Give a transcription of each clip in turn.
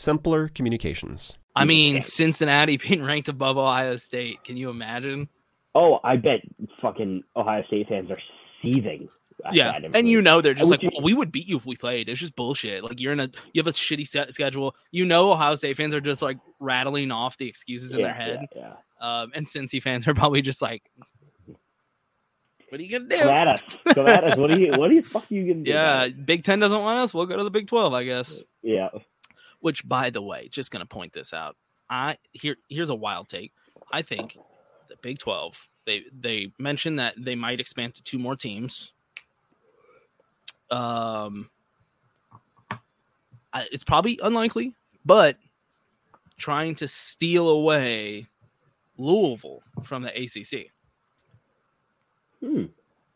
simpler communications. I mean, Cincinnati being ranked above Ohio State. Can you imagine? Oh, I bet fucking Ohio State fans are seething. Yeah, that and you know they're just Would like, you- well, we would beat you if we played. It's just bullshit. Like you're in a, you have a shitty set schedule. You know, Ohio State fans are just like rattling off the excuses in their head, Yeah, yeah. um, and Cincy fans are probably just like, what are you gonna Come do? at us. Come at us. What are you? What are you? Fuck you gonna do? Yeah, Big Ten doesn't want us. We'll go to the Big Twelve, I guess. Yeah. Which, by the way, just gonna point this out. I here here's a wild take. I think the Big Twelve. They they mentioned that they might expand to two more teams. Um, I, it's probably unlikely, but trying to steal away Louisville from the ACC. Hmm.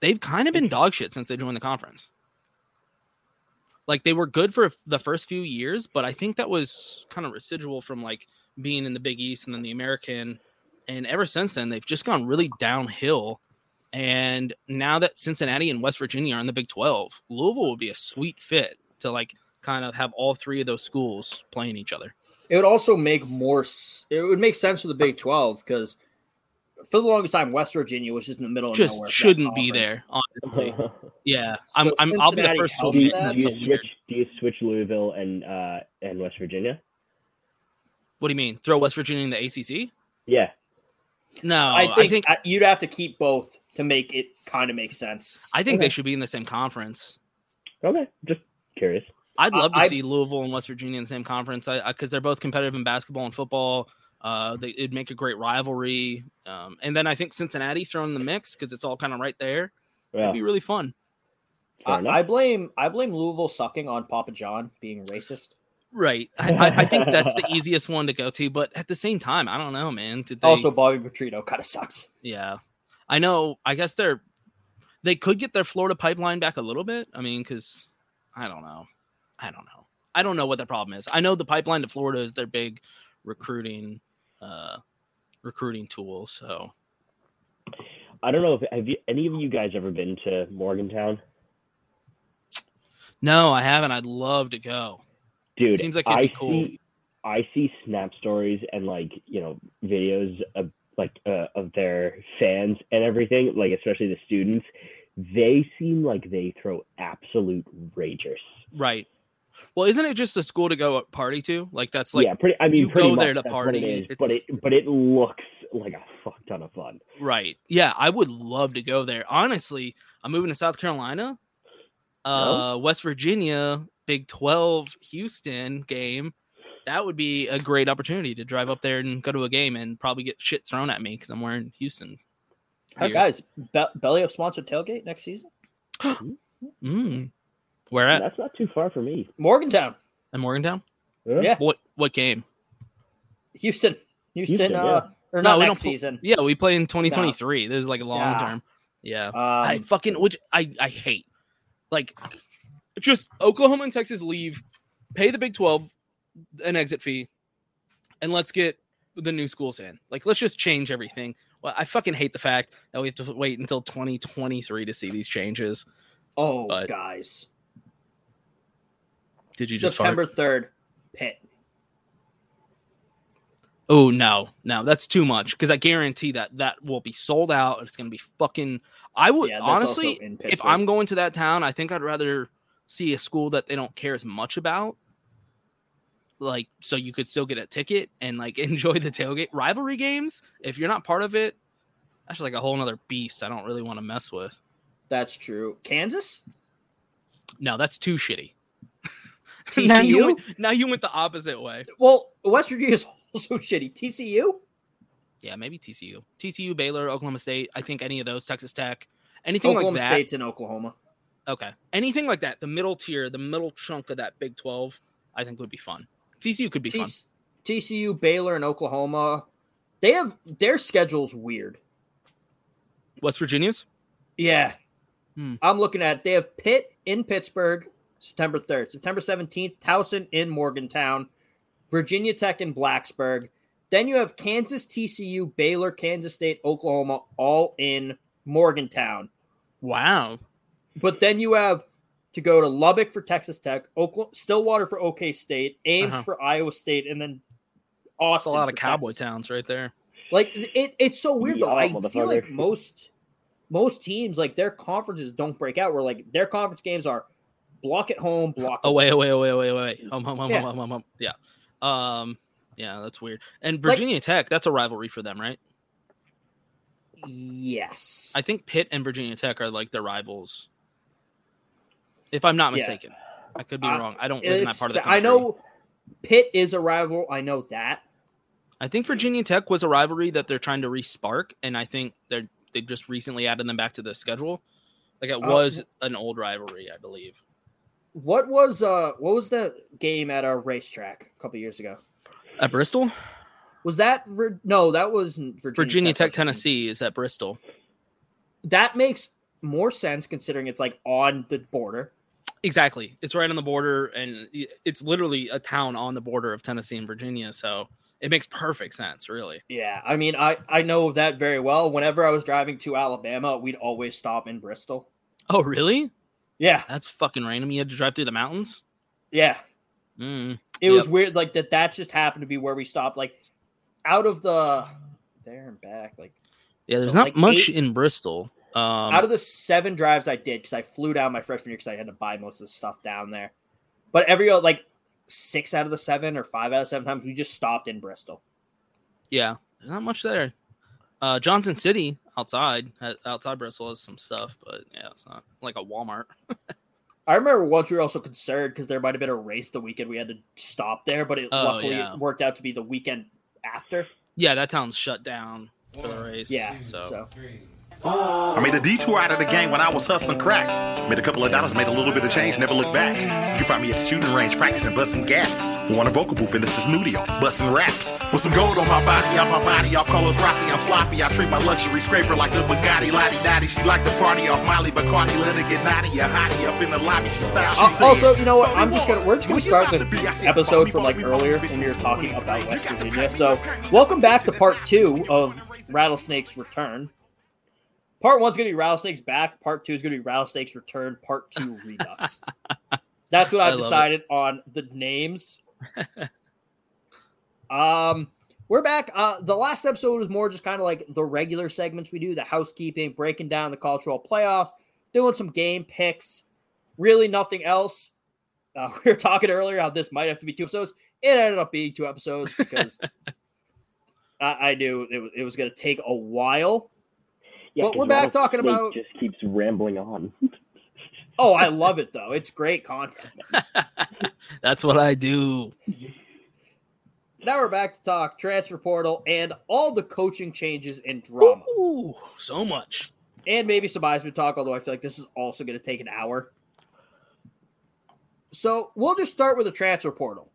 They've kind of been dog shit since they joined the conference. Like they were good for the first few years, but I think that was kind of residual from like being in the Big East and then the American. And ever since then, they've just gone really downhill. And now that Cincinnati and West Virginia are in the Big 12, Louisville would be a sweet fit to like kind of have all three of those schools playing each other. It would also make more. It would make sense for the Big Twelve because for the longest time, West Virginia was just in the middle of Just nowhere. shouldn't be there, honestly. Yeah, I'm, I'm, I'll be the first to helps admit that? do so you weird. switch? Do you switch Louisville and uh and West Virginia? What do you mean? Throw West Virginia in the ACC? Yeah. No, I I think, think I- you'd have to keep both to make it kind of make sense. I think they should be in the same conference. Okay. Just curious. I'd I- love to I- see Louisville and West Virginia in the same conference because they're both competitive in basketball and football. Uh, they, it'd make a great rivalry. Um, and then I think Cincinnati thrown in the mix because it's all kind of right there. Yeah. It'd be really fun. I. I blame I blame Louisville sucking on Papa John being racist. Right. I, I, I think that's the easiest one to go to. But at the same time, I don't know, man. Did they, Also, Bobby Petrino kind of sucks. yeah. I know. I guess they're they could get their Florida pipeline back a little bit. I mean, because I don't know. I don't know. I don't know what the problem is. I know the pipeline to Florida is their big recruiting uh recruiting tool. So I don't know if have you, any of you guys ever been to Morgantown? no, I haven't. I'd love to go. Dude, Seems like it'd I be cool. see I see snap stories and like, you know, videos of like uh, of their fans and everything, like especially the students. They seem like they throw absolute ragers. Right. Well, isn't it just a school to go party to? Like that's like yeah, pretty I mean you pretty go much there to party, it is, but it but it looks like a fuck ton of fun. Right. Yeah, I would love to go there. Honestly, I'm moving to South Carolina. Uh West Virginia, Big 12 Houston game. That would be a great opportunity to drive up there and go to a game and probably get shit thrown at me because I'm wearing Houston. Hey guys, Be- Belly Up sponsored tailgate next season. Mm. Where at? That's not too far for me. Morgantown, In Morgantown? Yeah. What what game? Houston, Houston, Houston, uh, or No, not we next don't pl- season. Yeah, we play in 2023. This is like a long Yeah. term. Yeah. Um, I fucking which I I hate. Like just Oklahoma and Texas leave, pay the Big 12 an exit fee, and let's get the new schools in. Like let's just change everything. Well, I fucking hate the fact that we have to wait until 2023 to see these changes. oh, but- guys, Did you just September third, Pitt. Oh no, no, that's too much because I guarantee that that will be sold out. It's gonna be fucking. I would Yeah, honestly, if I'm going to that town, I think I'd rather see a school that they don't care as much about. Like, so you could still get a ticket and like enjoy the tailgate rivalry games. If you're not part of it, that's like a whole nother beast. I don't really want to mess with. That's true. Kansas, No, that's too shitty. Now you went, now you went the opposite way. Well, West Virginia is also shitty. TCU. Yeah, maybe TCU, TCU, Baylor, Oklahoma State. I think any of those, Texas Tech, anything Oklahoma like that. State's in Oklahoma. Okay. Anything like that, the middle tier, the middle chunk of that Big 12, I think would be fun. TCU could be T- fun. TCU, Baylor, and Oklahoma. They have their schedule's weird. West Virginia's. Yeah. Hmm. I'm looking at it. They have Pitt in Pittsburgh, September 3rd. September 17th, Towson in Morgantown, Virginia Tech in Blacksburg. Then you have Kansas, TCU, Baylor, Kansas State, Oklahoma, all in Morgantown. Wow. But then you have to go to Lubbock for Texas Tech, Oklahoma, Stillwater for OK State, Ames Uh-huh. for Iowa State, and then That's a Austin. lot for of cowboy Texas. towns right there. Like it, it's so weird though. I feel like most most teams like their conferences don't break out. Where like their conference games are block at home, block. away, away, away, away, away, wait. Home, home, home, Yeah. home, home, home. Yeah. Um. Yeah, that's weird. And Virginia Tech, that's a rivalry for them, right? Yes, I think Pitt and Virginia Tech are like their rivals. If I'm not Yeah. mistaken, I could be Uh, wrong. I don't live in that part of the country. I know Pitt is a rival. I know that. I think Virginia Tech was a rivalry that they're trying to respark, and I think they're they've just recently added them back to the schedule. Like it Uh, was an old rivalry, I believe. What was uh what was the game at our racetrack a couple years ago? At Bristol, Was that no? That was Virginia, Virginia Tech, wasn't? Tennessee is at Bristol. That makes more sense considering it's like on the border. Exactly, it's right on the border, and it's literally a town on the border of Tennessee and Virginia. So it makes perfect sense, really. Yeah, I mean, I I know that very well. Whenever I was driving to Alabama, we'd always stop in Bristol. Oh, really? Yeah, That's fucking random. You had to drive through the mountains. yeah. Mm. It Yep. was weird, like that. That just happened to be where we stopped. Like out of the there and back, like Yeah, there's So, not like, much eight- in Bristol. Um, out of the seven drives I did, because I flew down my freshman year because I had to buy most of the stuff down there. But every uh, like six out of the seven or five out of seven times, we just stopped in Bristol. Yeah, not much there. Uh, Johnson City outside uh, outside Bristol has some stuff, but yeah, it's not like a Walmart. I remember once we were also concerned because there might have been a race the weekend we had to stop there, but it Oh, luckily yeah. it worked out to be the weekend after. Yeah, that town's shut down for the race. Yeah, so, so I made a detour out of the game when I was hustling crack. Made a couple of dollars, made a little bit of change, never looked back. You can find me at the shooting range practicing busting gaps. On vocal booth in the studio, busting raps. With some gold on my body, off my body, off colors Rossi, I'm sloppy. I treat my luxury scraper like a Bugatti, Lottie Dottie. She like the party off Molly, Bacardi, let her get naughty. A hottie up in the lobby, she style. She Uh, also, you know what? I'm just gonna we're just gonna start the to be?" I said, episode from like earlier when we were talking about. West You got the Virginia. So, welcome back to part two of Rattlesnakes Return. Part one's gonna be Rattlesnakes back. Part two is gonna be Rattlesnakes Return. Part two Redux. That's what I I've it. decided on the names. um, we're back. Uh, the last episode was more just kind of like the regular segments we do, the housekeeping, breaking down the cultural playoffs, doing some game picks. Really, nothing else. Uh, we were talking earlier how this might have to be two episodes. It ended up being two episodes because I, I knew it was, it was going to take a while. Yeah, But we're back talking about- Just keeps rambling on. Oh, I love it though. It's great content. that's what I do. Now we're back to talk transfer portal and all the coaching changes and drama. Ooh, so much. and maybe some Heisman talk, although I feel like this is also going to take an hour. So we'll just start with the transfer portal.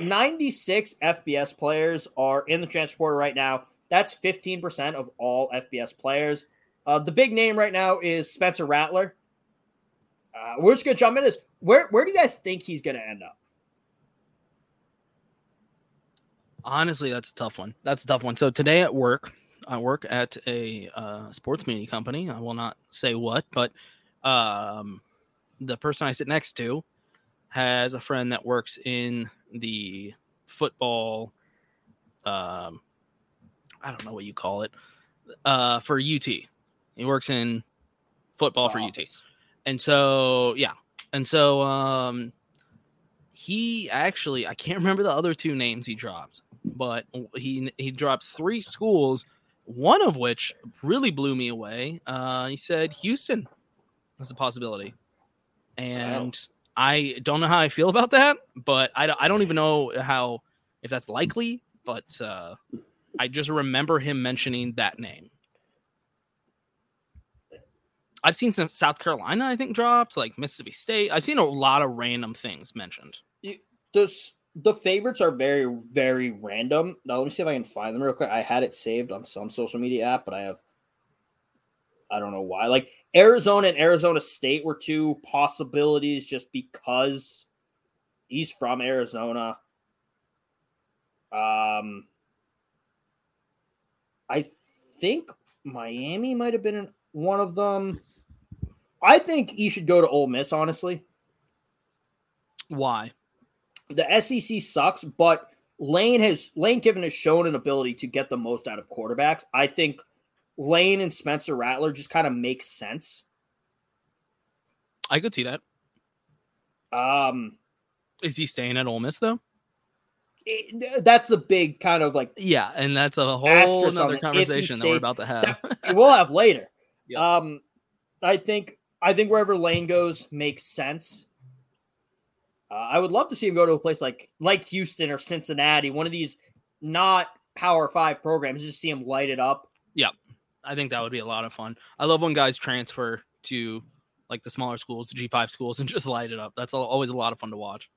96 FBS players are in the transfer portal right now. That's 15% of all FBS players. Uh, the big name right now is Spencer Rattler. Uh, we're just going to jump in. This where where do you guys think he's going to end up? Honestly, that's a tough one. That's a tough one. So today at work, I work at a uh, sports media company. I will not say what, but um, the person I sit next to has a friend that works in the football. Um, I don't know what you call it uh, for UT. He works in football for UT. And so, yeah. And so, um, he actually, I can't remember the other two names he dropped, but he, he dropped three schools, one of which really blew me away. Uh, he said Houston was a possibility. And I don't know how I feel about that, but I I don't even know how, if that's likely, but, uh, I just remember him mentioning that name. I've seen some South Carolina, I think, dropped, like Mississippi State. I've seen a lot of random things mentioned. You- the favorites are very, very random. Now let me see if I can find them real quick. I had it saved on some social media app, but I have I don't know why. Like Arizona and Arizona State were two possibilities just because he's from Arizona. Um I think Miami might have been one of them. I think he should go to Ole Miss, honestly. Why? The SEC sucks, but Lane has Lane Kiffin has shown an ability to get the most out of quarterbacks. I think Lane and Spencer Rattler just kind of makes sense. I could see that. Um, Is he staying at Ole Miss though? it- that's the big kind of like Yeah, and that's a whole other conversation that we're about to have. we'll have later. Yeah. Um, I think I think wherever Lane goes makes sense. Uh, I would love to see him go to a place like like Houston or Cincinnati, one of these not Power Five programs. Just see him light it up. Yeah, I think that would be a lot of fun. I love when guys transfer to like the smaller schools, the G5 schools, and just light it up. That's always a lot of fun to watch.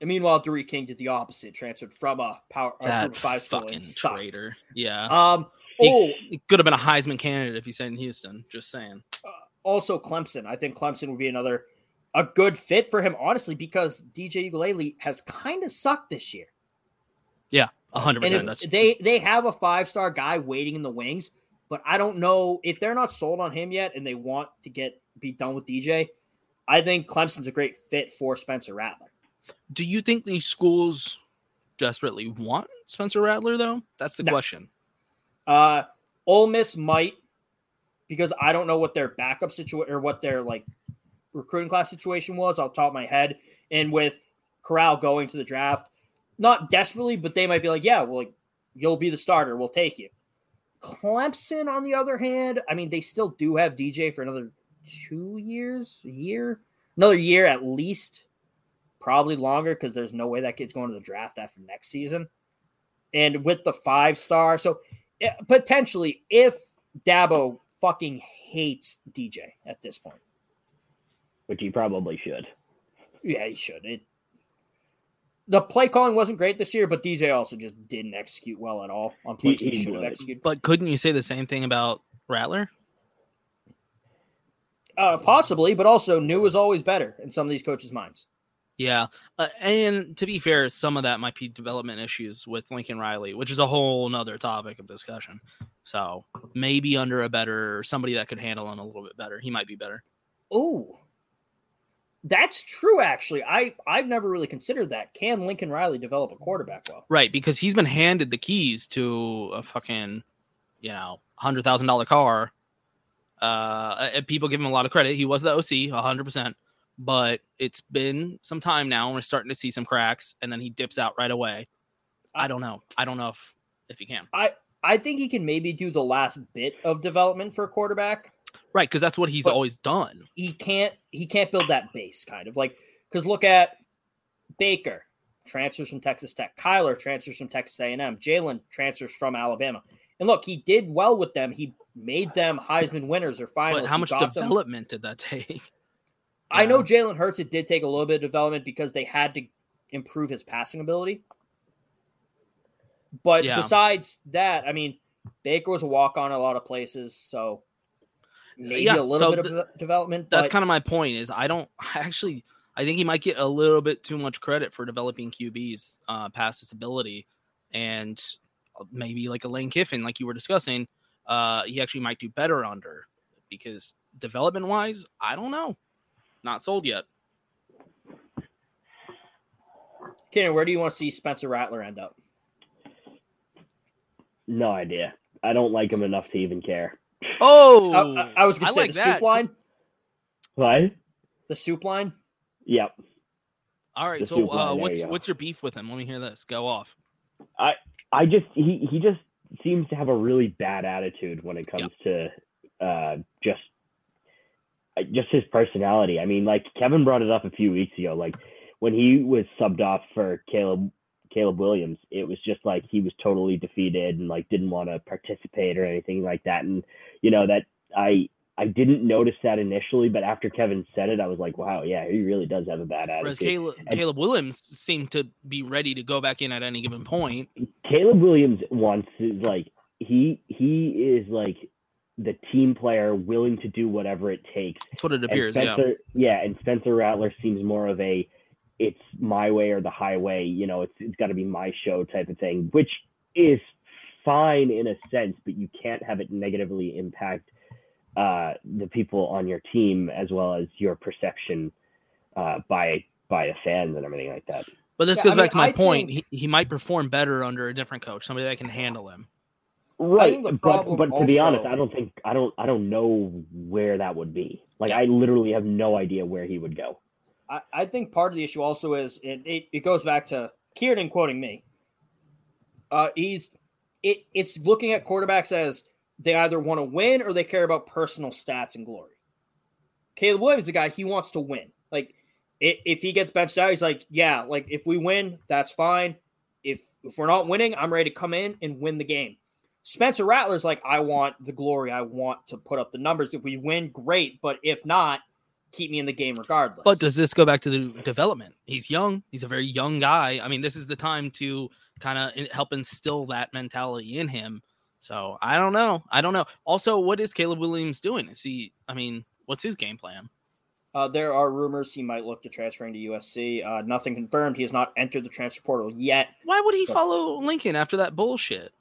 And meanwhile, D'Eriq King did the opposite, transferred from a Power That of Five school fucking traitor. Yeah. Um. He- Oh, He could have been a Heisman candidate if he stayed in Houston. Just saying. Also Clemson. I think Clemson would be another a good fit for him, honestly, because DJ Uiagalelei has kind of sucked this year. Yeah, hundred percent. they they have a five star guy waiting in the wings, but I don't know if they're not sold on him yet, and they want to get be done with DJ. I think Clemson's a great fit for Spencer Rattler. Do you think these schools desperately want Spencer Rattler though? That's the No. question. Uh, Ole Miss might because I don't know what their backup situation or what their like recruiting class situation was off top of my head. And with Corral going to the draft, not desperately, but they might be like, yeah, well, like, you'll be the starter. We'll take you. Clemson, on the other hand, I mean, they still do have DJ for another two years, a year, another year at least, probably longer because there's no way that kid's going to the draft after next season. And with the five star, so eh, potentially if Dabo fucking hates DJ at this point, which he probably should. yeah, he should. It, the play calling wasn't great this year, but DJ also just didn't execute well at all on plays He- he, he should have executed. But couldn't you say the same thing about Rattler? Uh, possibly, but also new is always better in some of these coaches' minds. Yeah, uh, and to be fair, some of that might be development issues with Lincoln Riley, which is a whole nother topic of discussion. So maybe under a better somebody that could handle him a little bit better, he might be better. Oh, that's true. Actually, I I've never really considered that. Can Lincoln Riley develop a quarterback well? Right, because he's been handed the keys to a fucking, you know, hundred thousand dollar car. Uh, and people give him a lot of credit. He was the OC, hundred percent. But it's been some time now, and we're starting to see some cracks. And then he dips out right away. I don't know. I don't know if if he can. I I think he can maybe do the last bit of development for a quarterback. Right, because that's what he's always done. he can't he can't build that base kind of like because look at Baker transfers from Texas Tech, Kyler transfers from Texas A&M, Jalen transfers from Alabama, and look he did well with them. He made them Heisman winners or finals. But how much got them- development did that take? I know Jalen Hurts it did take a little bit of development because they had to improve his passing ability. But Yeah. besides that, I mean, Baker was a walk on a lot of places, so maybe Yeah, a little so bit of th- development. That's but kind of my point. Is I don't I actually I think he might get a little bit too much credit for developing QBs uh, past his ability, and maybe like a Lane Kiffin, like you were discussing, uh, he actually might do better under because development wise, I don't know, not sold yet. Kenny, where do you want to see Spencer Rattler end up? No idea. I don't like him enough to even care. Oh, I, I- I was going to say like the that. soup line. What? The soup line. Yep. All right, the so uh, what's you what's your beef with him? Let me hear this. Go off. I I just he he just seems to have a really bad attitude when it comes to uh just just his personality. I mean, like Kevin brought it up a few weeks ago. Like when he was subbed off for Caleb Caleb Williams, it was just like he was totally defeated and like didn't want to participate or anything like that. And you know that I I didn't notice that initially, but after Kevin said it, I was like, wow, yeah, he really does have a bad Whereas attitude. Caleb, Caleb Williams seemed to be ready to go back in at any given point. Caleb Williams wants to like he he is like the team player willing to do whatever it takes. That's what it And appears. Yeah. Spencer, yeah, and Spencer Rattler seems more of a it's my way or the highway, you know, it's it's got to be my show type of thing, which is fine in a sense, but you can't have it negatively impact uh, the people on your team as well as your perception uh, by by the fans and everything like that. But this Yeah, goes I back mean, to my I point. think- He, he might perform better under a different coach, somebody that can handle him. Right, but but to be honest, I don't think I don't I don't know where that would be. Like I literally have no idea where he would go. I, I think part of the issue also is it, it, it goes back to Kieran quoting me. Uh, he's it it's looking at quarterbacks as they either want to win or they care about personal stats and glory. Caleb Williams is a guy he wants to win. Like i if he gets benched out, he's like, yeah, like if we win, that's fine. If if we're not winning, I'm ready to come in and win the game. Spencer Rattler's like, I want the glory. I want to put up the numbers. If we win, great. But if not, keep me in the game regardless. But does this go back to the development? He's young. He's a very young guy. I mean, this is the time to kind of help instill that mentality in him. So I don't know. I don't know. Also, what is Caleb Williams doing? Is he? I mean, what's his game plan? Uh, there are rumors he might look to transferring to USC. Uh, nothing confirmed. He has not entered the transfer portal yet. Why would he But- follow Lincoln after that bullshit?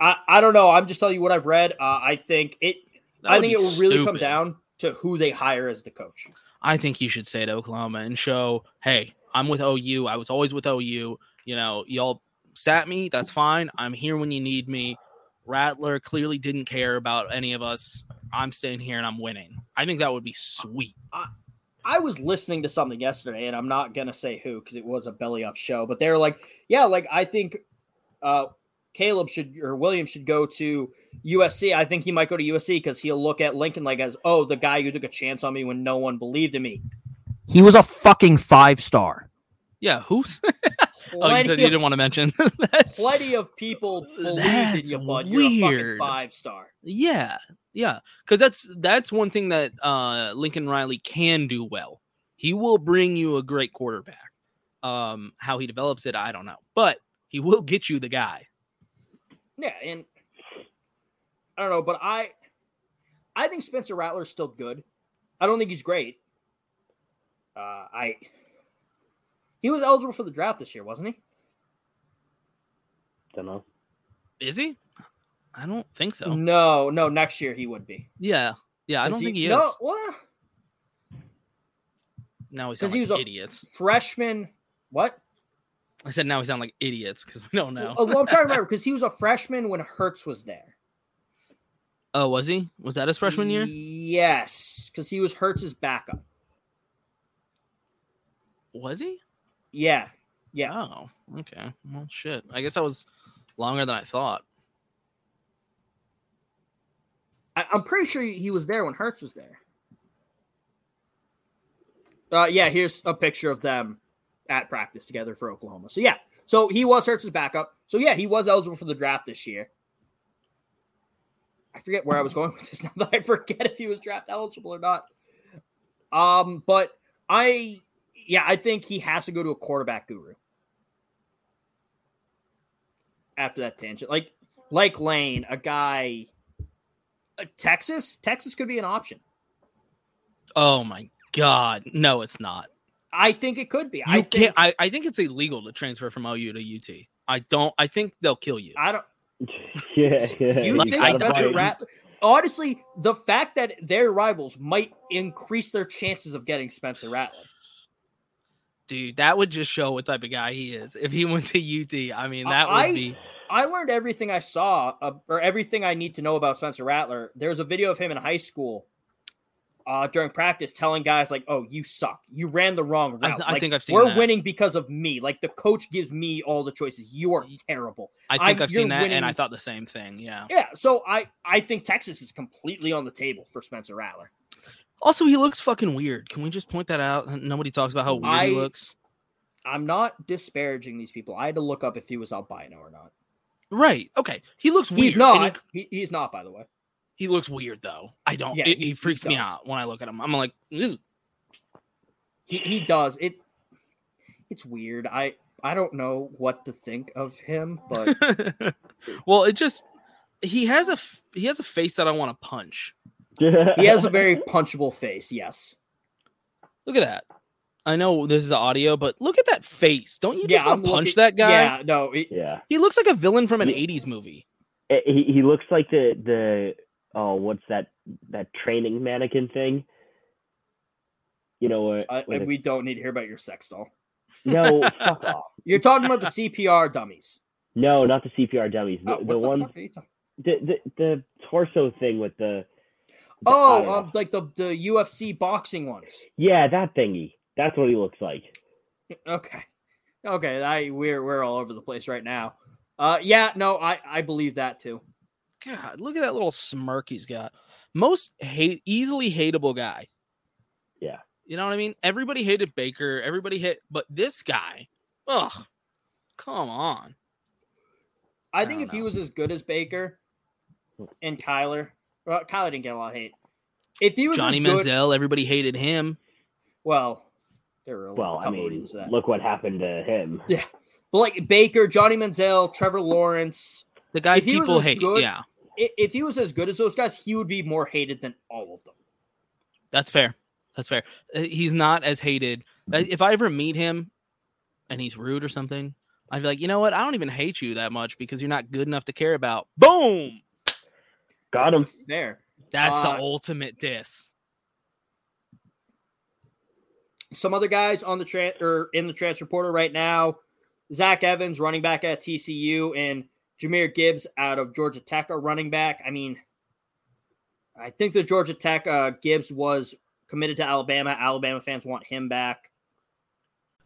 I, I don't know. I'm just telling you what I've read. Uh, I think it. That I think it will really come down to who they hire as the coach. I think he should stay at Oklahoma and show, hey, I'm with OU. I was always with OU. You know, y'all sat me. That's fine. I'm here when you need me. Rattler clearly didn't care about any of us. I'm staying here and I'm winning. I think that would be sweet. I I was listening to something yesterday, and I'm not gonna say who because it was a belly up show, but they were like, "Yeah, like I think uh, Caleb should or William should go to USC. I think he might go to USC because he'll look at Lincoln like as, oh, the guy who took a chance on me when no one believed in me. He was a fucking five star. Yeah, who's? oh, you Plenty, said you didn't want to mention. Plenty of people believed in That's you, bud. You're a fucking five star. yeah, yeah, because that's that's one thing that uh, Lincoln Riley can do well. He will bring you a great quarterback. Um, how he develops it, I don't know, but he will get you the guy. Yeah, and I don't know, but I I think Spencer Rattler's still good. I don't think he's great. Uh I he was eligible for the draft this year, wasn't he? Don't know. Is he? I don't think so. No, no, next year he would be. Yeah, yeah, I don't think he is. No, what? now he's sound he like was a- idiots. Freshman what? I said now we sound like idiots because we don't know. Oh, well, I'm trying to remember because he was a freshman when Hurts was there. Oh, was he? Was that his freshman year? Yes, because he was Hurts's backup. Was he? Yeah, yeah. Oh, okay. Well, shit. I guess that was longer than I thought. I, I'm pretty sure he was there when Hurts was there. Uh, yeah, here's a picture of them at practice together for Oklahoma. So yeah, so he was Hurts's backup. So yeah, he was eligible for the draft this year. I forget where I was going with this now that I forget if he was draft eligible or not. Um, but I, yeah, I think he has to go to a quarterback guru after that tangent, like like Lane, a guy. Uh, Texas, Texas could be an option. Oh my god. No, it's not. I think it could be. You I can't think, I, I think it's illegal to transfer from OU to UT. I don't I think they'll kill you. I don't. yeah, yeah. You Like, think I Spencer don't- Honestly, the fact that their rivals might increase their chances of getting Spencer Rattler. Dude, that would just show what type of guy he is. If he went to UT, I mean that would be I learned everything I saw, uh, or everything I need to know about Spencer Rattler. There's a video of him in high school uh, during practice telling guys like, "Oh, you suck. You ran the wrong I- route. I Like, think I've seen We're that. winning because of me. Like the coach gives me all the choices. You are terrible." I think i have seen that and I thought the same thing. Yeah. Yeah, so I I think Texas is completely on the table for Spencer Rattler. Also, he looks fucking weird. Can we just point that out? Nobody talks about how weird I- he looks. I'm not disparaging these people. I had to look up if he was albino or not. Right. Okay. He looks weird. He's not. He, He, he's not, by the way. He looks weird though. I don't. Yeah, it, he- he, freaks he me out when I look at him. I'm like, "Ew." He he does it. It's weird. I I don't know what to think of him, but well, it just he has a he has a face that I want to punch. he has a very punchable face. Yes. Look at that. I know this is audio, but look at that face. Don't you just yeah, want to punch looking- that guy? Yeah, no, it, yeah. He looks like a villain from an Yeah. '80s movie. Eh, He he looks like the the oh what's that that training mannequin thing? You know what? I, we don't need to hear about your sex doll. no, fuck off. You're talking about the CPR dummies. No, not the CPR dummies. The, Oh, the one are you talking- the, the the torso thing with the. the- Oh, um, like the the UFC boxing ones. yeah, that thingy. That's what he looks like. Okay, okay. I we're we're all over the place right now. Uh, yeah, no, I I believe that too. God, look at that little smirk he's got. Most hate, easily hateable guy. Yeah. You know what I mean? Everybody hated Baker. Everybody hit, but this guy, ugh, come on. I I think don't if he was as good as Baker hmm. and Kyler, well, Kyler didn't get a lot of hate. If he was Johnny as good, Manziel, everybody hated him. well, there were a Well, I mean, reasons that. look what happened to him. Yeah, but like Baker, Johnny Manziel, Trevor Lawrence. The guys If he was people hate. good- Yeah, i- If he was as good as those guys, he would be more hated than all of them. that's fair. That's fair. Uh, He's not as hated. Uh, If I ever meet him and he's rude or something, I'd be like, you know what? I don't even hate you that much because you're not good enough to care about. Boom. Got him. There. That's Uh, the ultimate diss. Some other guys on the tra- or in the transfer portal right now: Zach Evans, running back at TCU, and Jahmyr Gibbs out of Georgia Tech are running back. I mean, I think the Georgia Tech uh, Gibbs was committed to Alabama. Alabama fans want him back.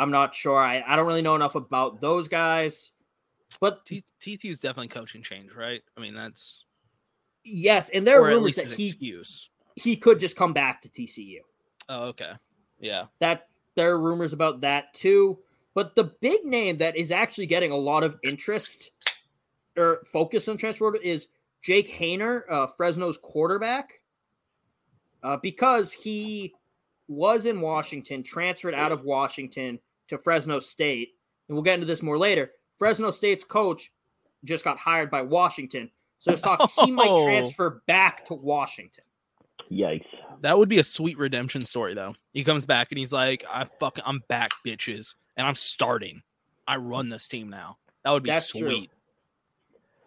I'm not sure. I, I don't really know enough about those guys, but T- TCU's definitely coaching change, right? I mean, that's yes, and there are rumors that he excuse. he could just come back to TCU. Oh, okay. Yeah. that there are rumors about that too. But the big name that is actually getting a lot of interest or focus on transfer is Jake Haener, uh, Fresno's quarterback, uh, because he was in Washington, transferred out of Washington to Fresno State, and we'll get into this more later. Fresno State's coach just got hired by Washington, so there's talks he might Oh. transfer back to Washington. Yikes. That would be a sweet redemption story, though. He comes back and he's like, "I fucking, I'm back, bitches, and I'm starting. I run this team now." That would be That's true. sweet.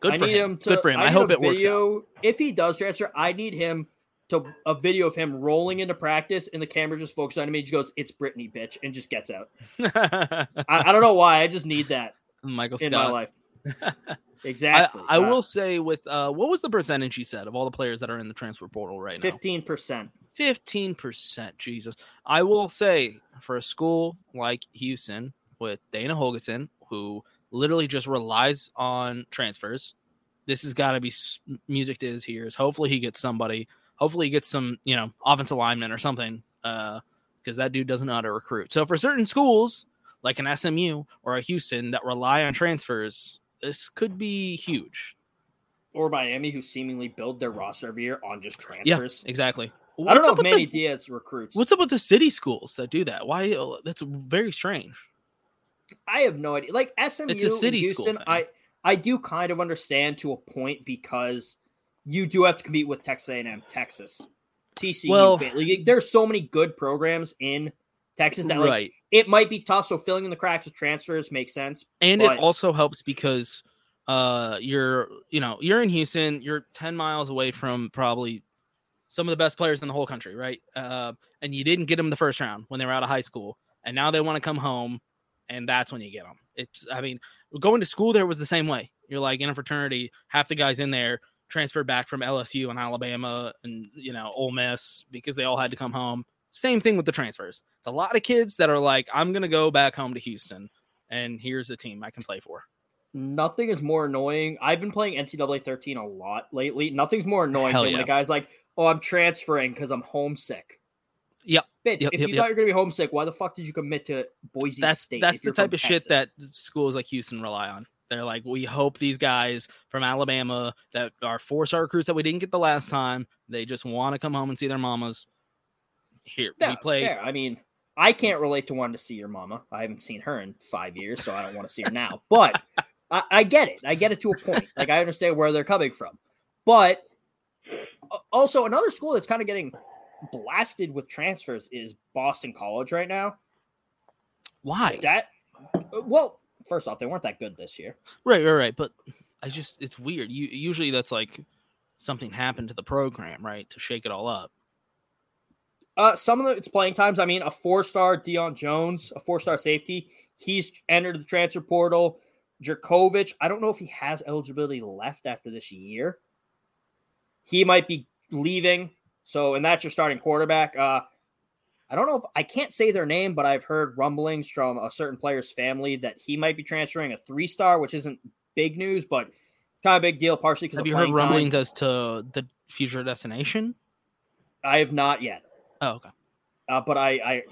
Good I for need him. him to. Good for him. I, need hope a it works out. If he does transfer, I need him to a video of him rolling into practice, and the camera just focuses on him. and He just goes, "It's Brittany, bitch," and just gets out. I, I don't know why. I just need that Michael in my Scott. life. Exactly. I Uh, will say with uh, what was the percentage he said of all the players that are in the transfer portal right now? fifteen percent. Fifteen percent. Jesus. I will say for a school like Houston with Dana Holgorsen, who literally just relies on transfers, this has got to be music to his ears. Hopefully, he gets somebody. Hopefully, he gets some, you know, offensive lineman or something, because that dude doesn't know how to recruit. So for certain schools like an SMU or a Houston that rely on transfers, this could be huge. Or Miami, who seemingly build their roster every year on just transfers. Yeah, exactly. I What's don't know up if with Manny the- Diaz recruits. What's up with the city schools that do that? Why? uh, That's very strange. I have no idea. Like SMU, It's a city and school Houston, thing. I I do kind of understand to a point because you do have to compete with Texas A&M, Texas, TCU. Well- like, there's so many good programs in Texas that like right. it might be tough. So filling in the cracks with transfers makes sense. and but- it also helps because uh you're you know you're in houston you're 10 miles away from probably some of the best players in the whole country right uh and you didn't get them the first round when they were out of high school and now they want to come home and that's when you get them it's i mean going to school there was the same way you're like in a fraternity half the guys in there transferred back from lsu and alabama and you know Ole miss because they all had to come home same thing with the transfers it's a lot of kids that are like i'm gonna go back home to houston and here's a team i can play for Nothing is more annoying. I've been playing NCAA 13 a lot lately. Nothing's more annoying Hell than when a guy's like, "Oh, I'm transferring because I'm homesick." Yep. Bitch, Yep, if yep, you yep. thought you're gonna be homesick, why the fuck did you commit to Boise that's State? that's the type of shit that schools like Houston rely on. They're like, we hope these guys from Alabama that are four star recruits that we didn't get the last time, they just want to come home and see their mamas. Here Yeah, we play. fair. I mean, I can't relate to wanting to see your mama. I haven't seen her in five years, so I don't want to see her now. But I, I get it. I get it to a point. Like I understand where they're coming from. But also another school that's kind of getting blasted with transfers is Boston College right now. Why? That uh, well, first off, they weren't that good this year. Right, right, right. But I just it's weird. You usually that's like something happened to the program, right, to shake it all up. Uh, some of the, its playing times. I mean, a four-star Dion Jones, a four-star safety. He's entered the transfer portal. Jurkovec, I don't know if he has eligibility left after this year. He might be leaving. So, and that's your starting quarterback. Uh, I don't know if I can't say their name, but I've heard rumblings from a certain player's family that he might be transferring a three-star, which isn't big news, but kind of a big deal, partially because Have of you heard playing time. rumblings as to the future destination? I have not yet. Oh, okay. Uh, but I, I,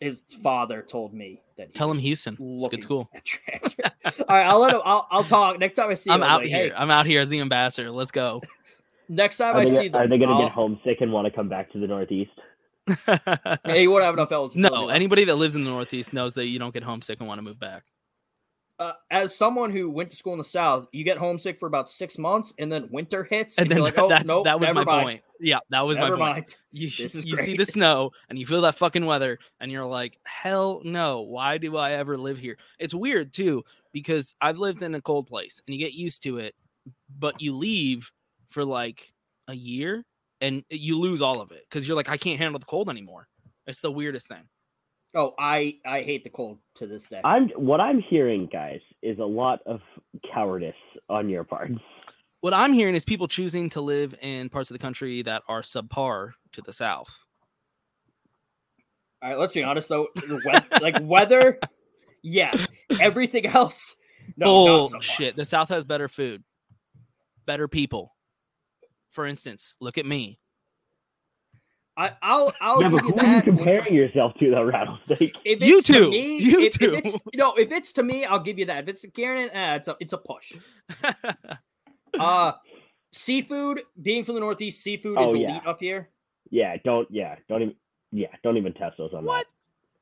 his father told me that. He Tell him Houston. It's good school. transfer. All right, I'll let him. I'll, I'll talk next time I see. I'm him. out like, here. Hey, I'm out here as the ambassador. Let's go. next time Are I they, see go- are them, they going to get homesick and want to come back to the Northeast? You won't have enough eligibility. No, anybody that lives in the Northeast knows that you don't get homesick and want to move back. Uh, as someone who went to school in the South, you get homesick for about six months, and then winter hits, And and, then you're like, "Oh, nope, that was my mind. point. Yeah, that was Never my point. mind. You, This is you see the snow and you feel that fucking weather, and you're like, hell no. Why do I ever live here? It's weird too, because I've lived in a cold place and you get used to it, but you leave for like a year and you lose all of it because you're like, I can't handle the cold anymore. It's the weirdest thing. Oh, I I hate the cold to this day. I'm what I'm hearing, guys, is a lot of cowardice on your part. What I'm hearing is people choosing to live in parts of the country that are subpar to the south. All right, let's be honest though. The wea- like weather, yes. Everything else, no. not so far. Bullshit. The South has better food, better people. For instance, look at me. I, I'll I'll yeah, give but you who are you that. when- comparing yourself to, though, Rattlesnake? If You it's to two. me, You if, two. If it's, you know, if it's to me, I'll give you that. If it's to Kieran, eh, it's a it's a push. Uh seafood. Being from the Northeast, seafood is Oh, elite yeah. up here. Yeah, don't. Yeah, don't even. Yeah, don't even test those on what?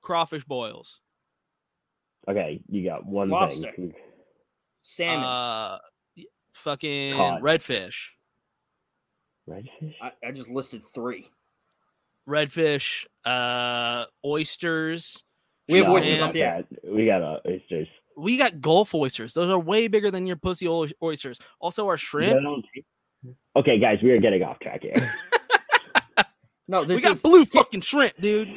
Crawfish boils. Okay, you got one Lobster. thing. Salmon. Uh, fucking Cod. redfish. Redfish. I, I just listed three. Redfish. Uh, oysters. We have No, oysters up here. Yeah, we got uh, oysters. We got Gulf oysters. Those are way bigger than your pussy oysters. Also, our shrimp. don't Okay, guys, we are getting off track here. No, this We got is blue fucking shrimp, dude.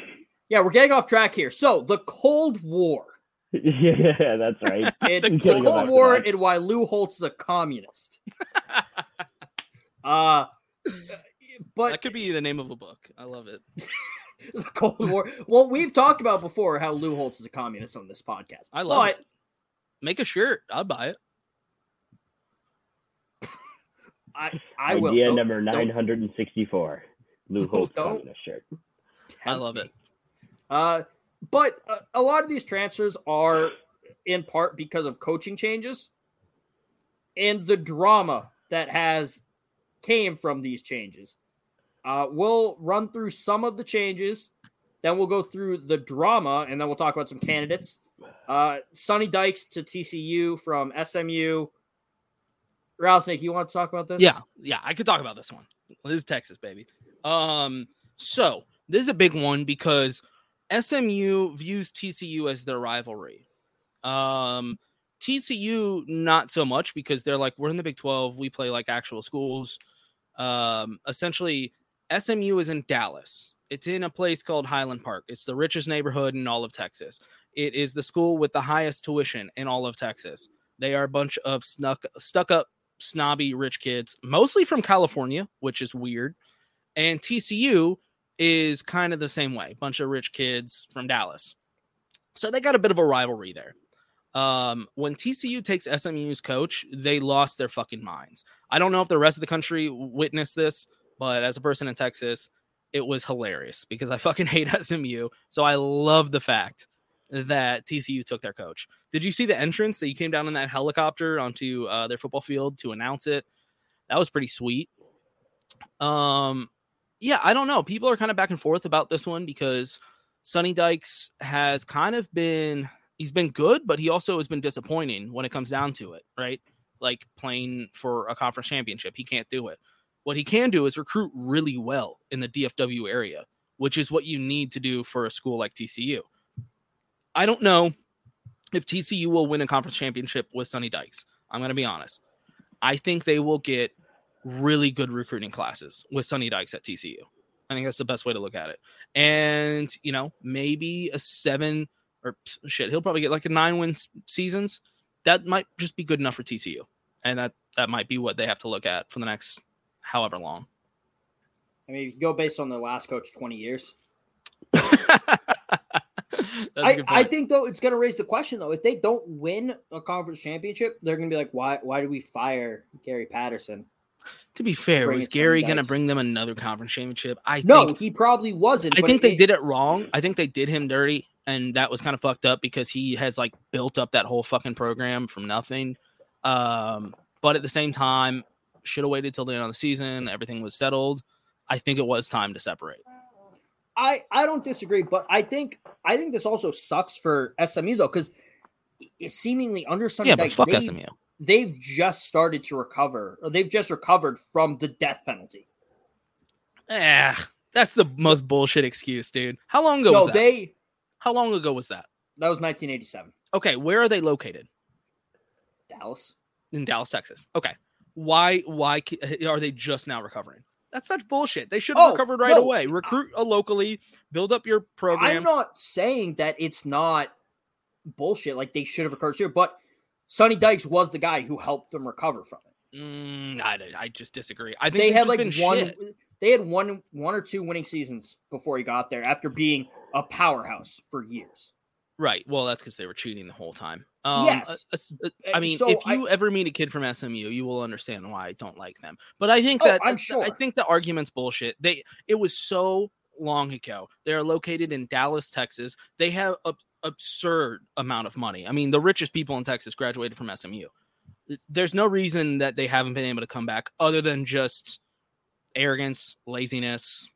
yeah. We're getting off track here. So the Cold War. yeah, that's right. It, I'm the Cold War and why Lou Holtz is a communist. uh but That could be the name of a book. I love it. the Cold War. Well, we've talked about before how Lou Holtz is a communist on this podcast. I love but it. Make a shirt. I'll buy it. I I will. Idea Don't- number nine hundred and sixty-four. Lou Holtz Don't- communist shirt. I love it. Uh, but uh, a lot of these transfers are in part because of coaching changes and the drama that has came from these changes. Uh, we'll run through some of the changes, then we'll go through the drama, and then we'll talk about some candidates. Uh, Sonny Dykes to TCU from SMU. Rattlesnake, you want to talk about this? Yeah, yeah, I could talk about this one. This is Texas, baby. Um, so this is a big one because SMU views TCU as their rivalry. Um, TCU not so much because they're like we're in the Big Twelve, we play like actual schools. Um, essentially, SMU is in Dallas. It's in a place called Highland Park. It's the richest neighborhood in all of Texas. It is the school with the highest tuition in all of Texas. They are a bunch of snuck, stuck up, snobby rich kids, mostly from California, which is weird. And TCU is kind of the same way, bunch of rich kids from Dallas. So they got a bit of a rivalry there. Um, when TCU takes SMU's coach, they lost their fucking minds. I don't know if the rest of the country witnessed this, but as a person in Texas, it was hilarious because I fucking hate SMU. So I love the fact that TCU took their coach. Did you see the entrance that he came down in that helicopter onto uh, their football field to announce it? That was pretty sweet. Um, yeah, I don't know. People are kind of back and forth about this one because Sonny Dykes has kind of been he's been good, but he also has been disappointing when it comes down to it, right? Like playing for a conference championship, he can't do it. What he can do is recruit really well in the DFW area, which is what you need to do for a school like TCU. I don't know if TCU will win a conference championship with Sonny Dykes. I'm going to be honest. I think they will get really good recruiting classes with Sonny Dykes at TCU. I think that's the best way to look at it. And, you know, maybe a seven or shit, he'll probably get like a nine win seasons. That might just be good enough for TCU. And that that might be what they have to look at for the next however long. I mean, if you go based on the last coach 20 years. I, I think though it's going to raise the question though if they don't win a conference championship they're going to be like why why did we fire Gary Patterson? To be fair, was Gary going to bring them another conference championship? I No, think he probably wasn't. I think they it- did it wrong. I think they did him dirty, and that was kind of fucked up because he has like built up that whole fucking program from nothing. Um, but at the same time, should have waited till the end of the season. Everything was settled. I think it was time to separate. I I don't disagree, but I think I think this also sucks for SMU though because it's seemingly under some yeah, but fuck they've- SMU. They've just started to recover. Or they've just recovered from the death penalty. Eh, that's the most bullshit excuse, dude. How long ago no, was that? they How long ago was that? that was 1987, Okay, where are they located? Dallas. in Dallas, Texas. Okay. Why why are they just now recovering? That's such bullshit. They should have Oh, recovered right no. away. Recruit uh, locally, build up your program. I'm not saying that it's not bullshit. Like they should have recovered here, but Sonny Dykes was the guy who helped them recover from it. Mm, I, I just disagree. I think They had like been one. shit. They had one, one or two winning seasons before he got there. After being a powerhouse for years. Right. Well, that's because they were cheating the whole time. Um, Yes. uh, uh, I mean, so if you I- ever meet a kid from SMU, you will understand why I don't like them. But I think Oh, that I'm I think the argument's bullshit. They it was so long ago. They are located in Dallas, Texas. They have a absurd amount of money. I mean, the richest people in Texas graduated from SMU. There's no reason that they haven't been able to come back other than just arrogance, laziness,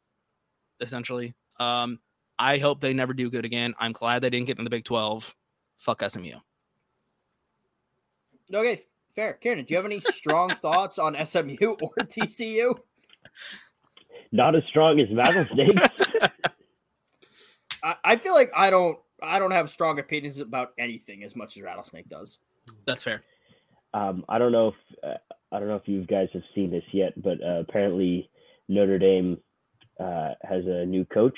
essentially. Um, I hope they never do good again. I'm glad they didn't get in the Big 12. Fuck SMU. Okay, fair. Kieran, do you have any strong thoughts on SMU or TCU? Not as strong as Rattlesnake. I, I feel like I don't. I don't have strong opinions about anything as much as Rattlesnake does. That's fair. um, I don't know if uh, I don't know if you guys have seen this yet, but uh, apparently Notre Dame uh, has a new coach.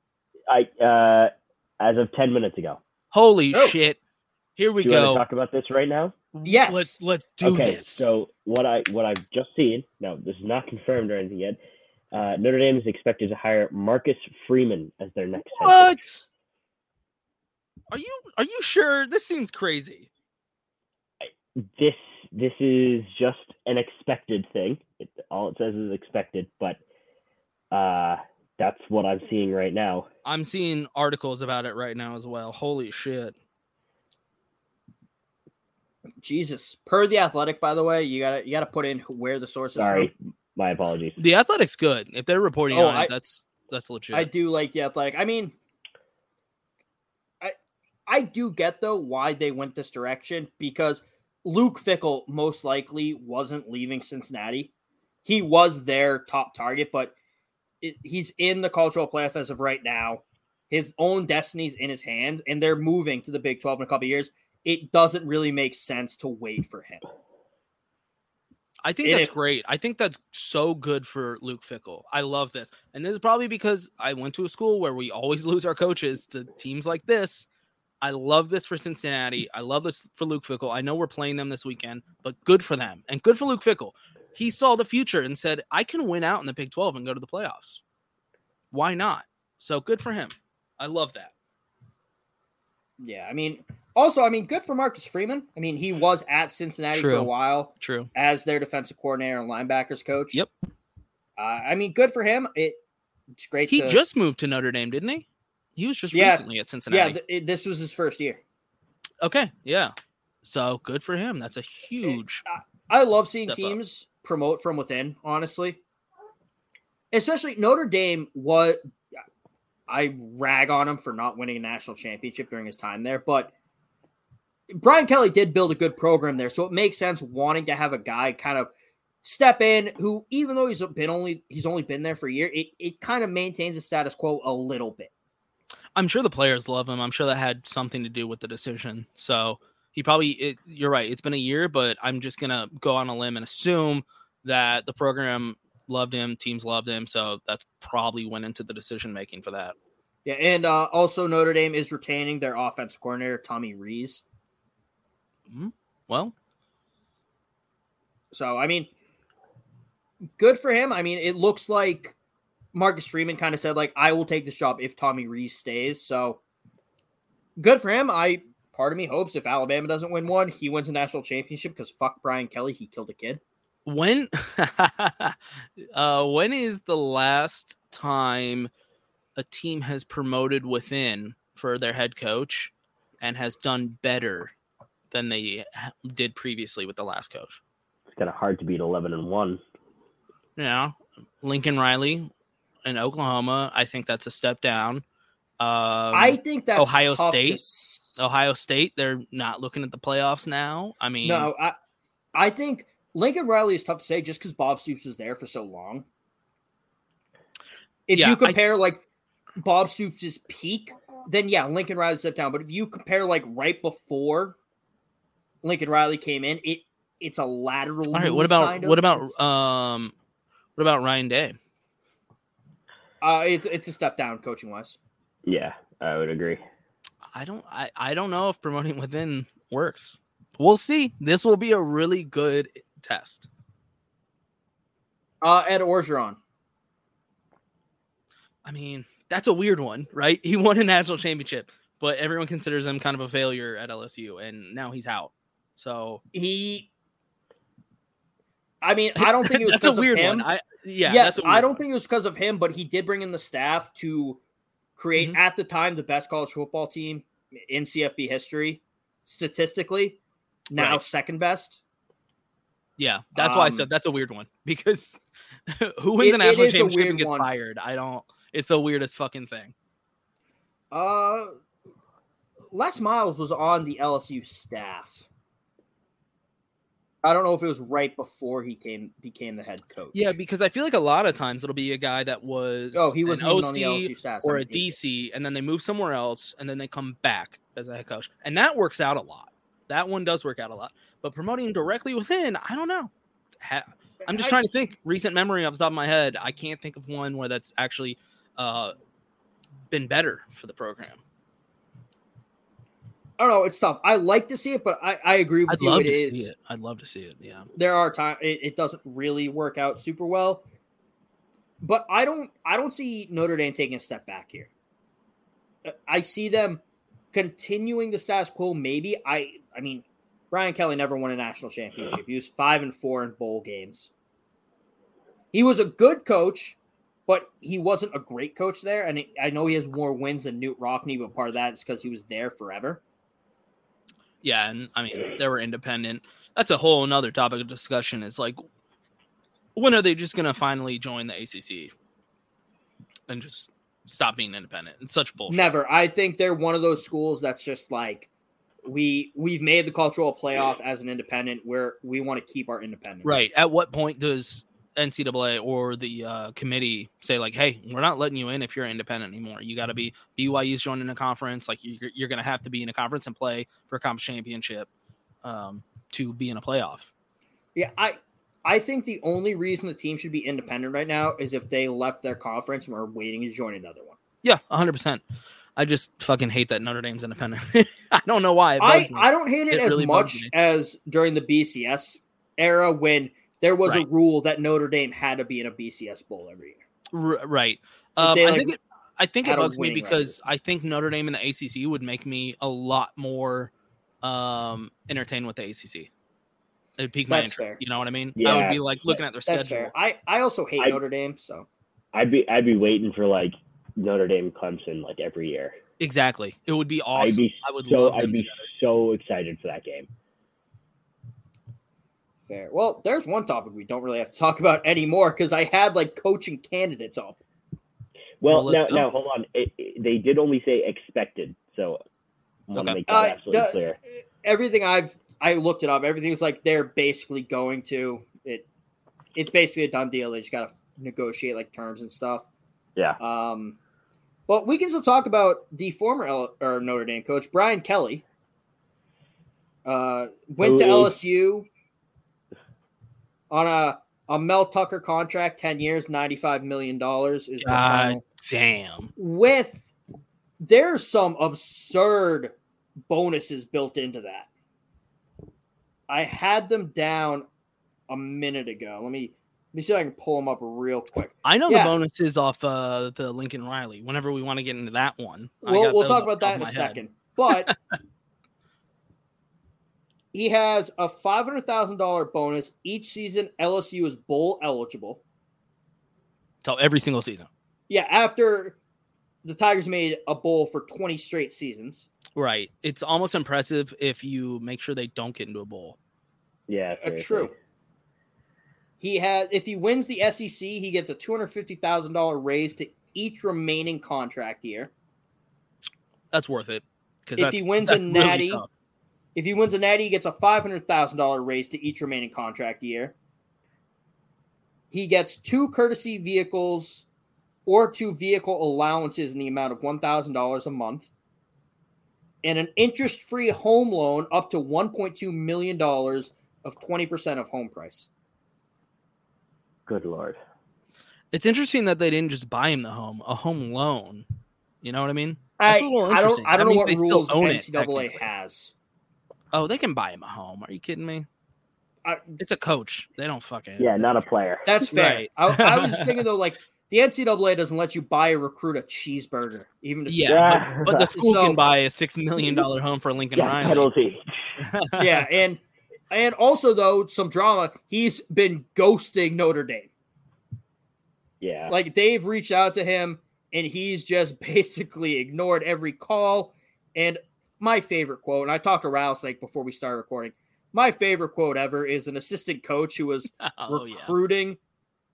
I uh, as of ten minutes ago. Holy Oh. shit! Here we Do you want go. to talk about this right now? Yes. Let's let's do okay, this. so what I what I've just seen. No, this is not confirmed or anything yet. Uh, Notre Dame is expected to hire Marcus Freeman as their next head coach. What? Are you are you sure? This seems crazy. This this is just an expected thing. It, all it says is expected, but uh, that's what I'm seeing right now. I'm seeing articles about it right now as well. Holy shit! Jesus. Per the athletic, by the way, you gotta you gotta put in where the source is Sorry, from. my apologies. The Athletic's good. If they're reporting Oh, on I- it, that's that's legit. I do like the athletic. I mean, I I do get though why they went this direction because Luke Fickell most likely wasn't leaving Cincinnati. He was their top target, but it, he's in the cultural playoff as of right now. His own destiny's in his hands, and they're moving to the Big 12 in a couple years. It doesn't really make sense to wait for him. I think that's great. I think that's so good for Luke Fickell. I love this. And this is probably because I went to a school where we always lose our coaches to teams like this. I love this for Cincinnati. I love this for Luke Fickell. I know we're playing them this weekend, but good for them and good for Luke Fickell. He saw the future and said, I can win out in the Big 12 and go to the playoffs. Why not? So good for him. I love that. Yeah, I mean, also, I mean, good for Marcus Freeman. I mean, he was at Cincinnati for a while True. as their defensive coordinator and linebackers coach. Yep. Uh, I mean, good for him. It it's great. He to, just moved to Notre Dame, didn't he? He was just Yeah. recently at Cincinnati. yeah. Th- it- this was his first year. okay. Yeah. So good for him. That's a huge. I love seeing teams promote from within. Honestly, especially Notre Dame. What I rag on him for not winning a national championship during his time there, but Brian Kelly did build a good program there, so it makes sense wanting to have a guy kind of step in who, even though he's been only he's only been there for a year, it, it kind of maintains the status quo a little bit. I'm sure the players love him. I'm sure that had something to do with the decision. So he probably, it, you're right. It's been a year, but I'm just going to go on a limb and assume that the program loved him, teams loved him. So that's probably went into the decision making for that. Yeah, and uh, also Notre Dame is retaining their offensive coordinator Tommy Rees. Well, So I mean, good for him. I mean, it looks like Marcus Freeman kind of said like, "I will take this job if Tommy Rees stays." So good for him. I part of me hopes if Alabama doesn't win one, he wins a national championship because fuck Brian Kelly, he killed a kid. when, uh, when is the last time a team has promoted within for their head coach and has done better than they did previously with the last coach? It's kind of hard to beat eleven and one. you know, Lincoln Riley in Oklahoma. I think that's a step down. Um, I think that Ohio tough to State. Ohio State. They're not looking at the playoffs now. I mean, No, I I think Lincoln Riley is tough to say just because Bob Stoops was there for so long. If Yeah, you I- compare like Bob Stoops' peak, then yeah, Lincoln Riley stepped down. But if you compare like right before Lincoln Riley came in, it it's a lateral. all right. What about kind of. what about um, what about Ryan Day? Uh, it's it's a step down coaching wise. Yeah, I would agree. I don't. I I don't know if promoting within works. We'll see. This will be a really good test. Uh, Ed Orgeron. I mean, that's a weird one, right? He won a national championship, but everyone considers him kind of a failure at LSU, and now he's out. So he. I mean, I don't think it was That's a because of weird him. one. I- yeah, yes, that's a I weird don't think it was because of him, but he did bring in the staff to create Mm-hmm. at the time the best college football team in CFB history, statistically. Now Right. second best. Yeah, that's why I Um, said that's a weird one because who wins It- a national it is a championship and gets one. fired? I don't. It's the weirdest fucking thing. Uh, Les Miles was on the LSU staff. I don't know if it was right before he came became the head coach. Yeah, because I feel like a lot of times it'll be a guy that was Oh, he wasn't OC on the staff, or a DC, and then they move somewhere else, and then they come back as a head coach, and that works out a lot. That one does work out a lot. But promoting directly within, I don't know. I'm just trying to think. Recent memory off the top of my head, I can't think of one where that's actually uh, been better for the program. I don't know. It's tough. I like to see it, but I, I agree with I'd you. love It to is. see it. I'd love to see it. Yeah. There are times it, it doesn't really work out super well, but I don't. I don't see Notre Dame taking a step back here. I see them continuing the status quo. Maybe I. I mean, Brian Kelly never won a national championship. He was five and four in bowl games. He was a good coach, but he wasn't a great coach there. And I know he has more wins than Knute Rockne, but part of that is because he was there forever. Yeah, and I mean they were independent. That's a whole another topic of discussion. Is like, when are they just gonna finally join the ACC and just stop being independent? It's such bullshit. Never. I think they're one of those schools that's just like we we've made the cultural playoff as an independent where we want to keep our independence. Right. At what point does NCAA or the uh, committee say like, "Hey, we're not letting you in if you're independent anymore. You got to be BYU's joining a conference. Like you're, you're going to have to be in a conference and play for a conference championship um, to be in a playoff." Yeah, I I think the only reason the team should be independent right now is if they left their conference and were waiting to join another one. Yeah, hundred percent. I just fucking hate that Notre Dame's independent. I don't know why. I. I don't hate it, as really much as during the BCS era when there was Right. a rule that Notre Dame had to be in a BCS bowl every year. R- right. Um, they, I like, think it. I think it bugs me winning because I think Notre Dame and the ACC would make me a lot more um, entertained with the ACC. It would pique my That's interest. fair. You know what I mean? I would be like looking at their That's schedule. fair. I, I also hate I- Notre Dame, so I'd be I'd be waiting for like Notre Dame Clemson like every year. Exactly. It would be awesome. I'd be I would so love I'd be together. so excited for that game. Fair. Well, there's one topic we don't really have to talk about anymore because I had like coaching candidates up. Well, Well, now now hold on. It, it- they did only say expected, so I want to make that Uh, absolutely the- clear. Everything I've I looked it up. Everything's like they're basically going to it. It's basically a done deal. They just gotta negotiate like terms and stuff. Yeah. Um, but we can still talk about the former L- or Notre Dame coach Brian Kelly. Uh, went Who to is- LSU on a a Mel Tucker contract, ten years, ninety five million dollars is God damn. With there's some absurd bonuses built into that. I had them down a minute ago. Let me let me see if I can pull them up real quick. I know Yeah. the bonuses off uh, the Lincoln Riley. Whenever we want to get into that one, We'll, got we'll talk about that in a head. second. But he has a five hundred thousand dollar bonus each season. LSU is bowl eligible. So every single season. Yeah, after the Tigers made a bowl for twenty straight seasons. Right. It's almost impressive if you make sure they don't get into a bowl. Yeah, Uh, true. He has if he wins the SEC, he gets a two hundred fifty thousand dollar raise to each remaining contract year. That's worth it. Because If he wins a natty, if he wins a natty, he gets a five hundred thousand dollar raise to each remaining contract year. He gets two courtesy vehicles or two vehicle allowances in the amount of one thousand dollars a month, and an interest-free home loan up to one point two million dollars of twenty percent of home price. Good lord. it's interesting that they didn't just buy him the home, a home loan. You know what I mean? I, That's a little I don't. I don't That know what they still rules own it, NCAA has. Oh, they can buy him a home. Are you kidding me? I, It's a coach. They don't fucking. Yeah, not a player. That's fair. Right. I, I was just thinking though, like the NCAA doesn't let you buy a recruit a cheeseburger, even if Yeah, Yeah. But, but the school So- can buy a six million dollar home for Lincoln Yeah, Riley. penalty. yeah, and and also though some drama. He's been ghosting Notre Dame. Yeah. Like they've reached out to him, and he's just basically ignored every call. And my favorite quote, and I talked to Rouse like before we started recording. My favorite quote ever is an assistant coach who was Oh yeah. recruiting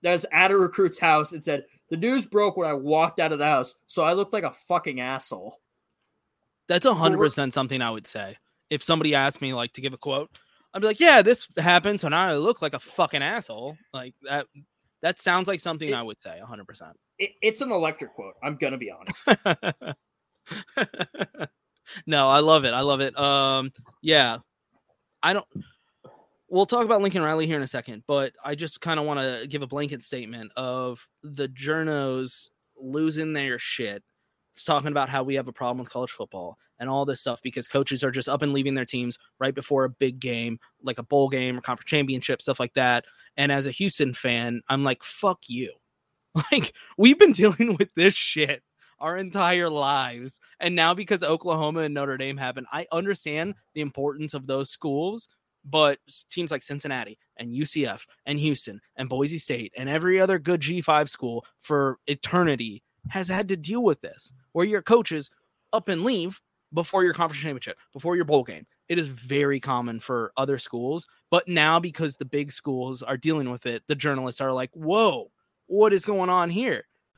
that's at a recruit's house and said, The news broke when I walked out of the house, so I looked like a fucking asshole. That's a hundred percent something I would say if somebody asked me like to give a quote. I'd be like, yeah, this happened, so now I look like a fucking asshole. Like that. That sounds like something I would say 100. percent It, it's an electric quote. I'm gonna be honest. no, I love it. I love it. Um, yeah, I don't. We'll talk about Lincoln Riley here in a second, but I just kind of want to give a blanket statement of the journos losing their shit. It's talking about how we have a problem with college football and all this stuff because coaches are just up and leaving their teams right before a big game, like a bowl game or conference championship, stuff like that. And as a Houston fan, I'm like, fuck you. Like, we've been dealing with this shit our entire lives. And now because Oklahoma and Notre Dame happen, I understand the importance of those schools, but teams like Cincinnati and UCF and Houston and Boise State and every other good G5 school for eternity has had to deal with this, where your coaches up and leave before your conference championship, before your bowl game. It is very common for other schools, but now because the big schools are dealing with it, the journalists are like, "Whoa, what is going on here?"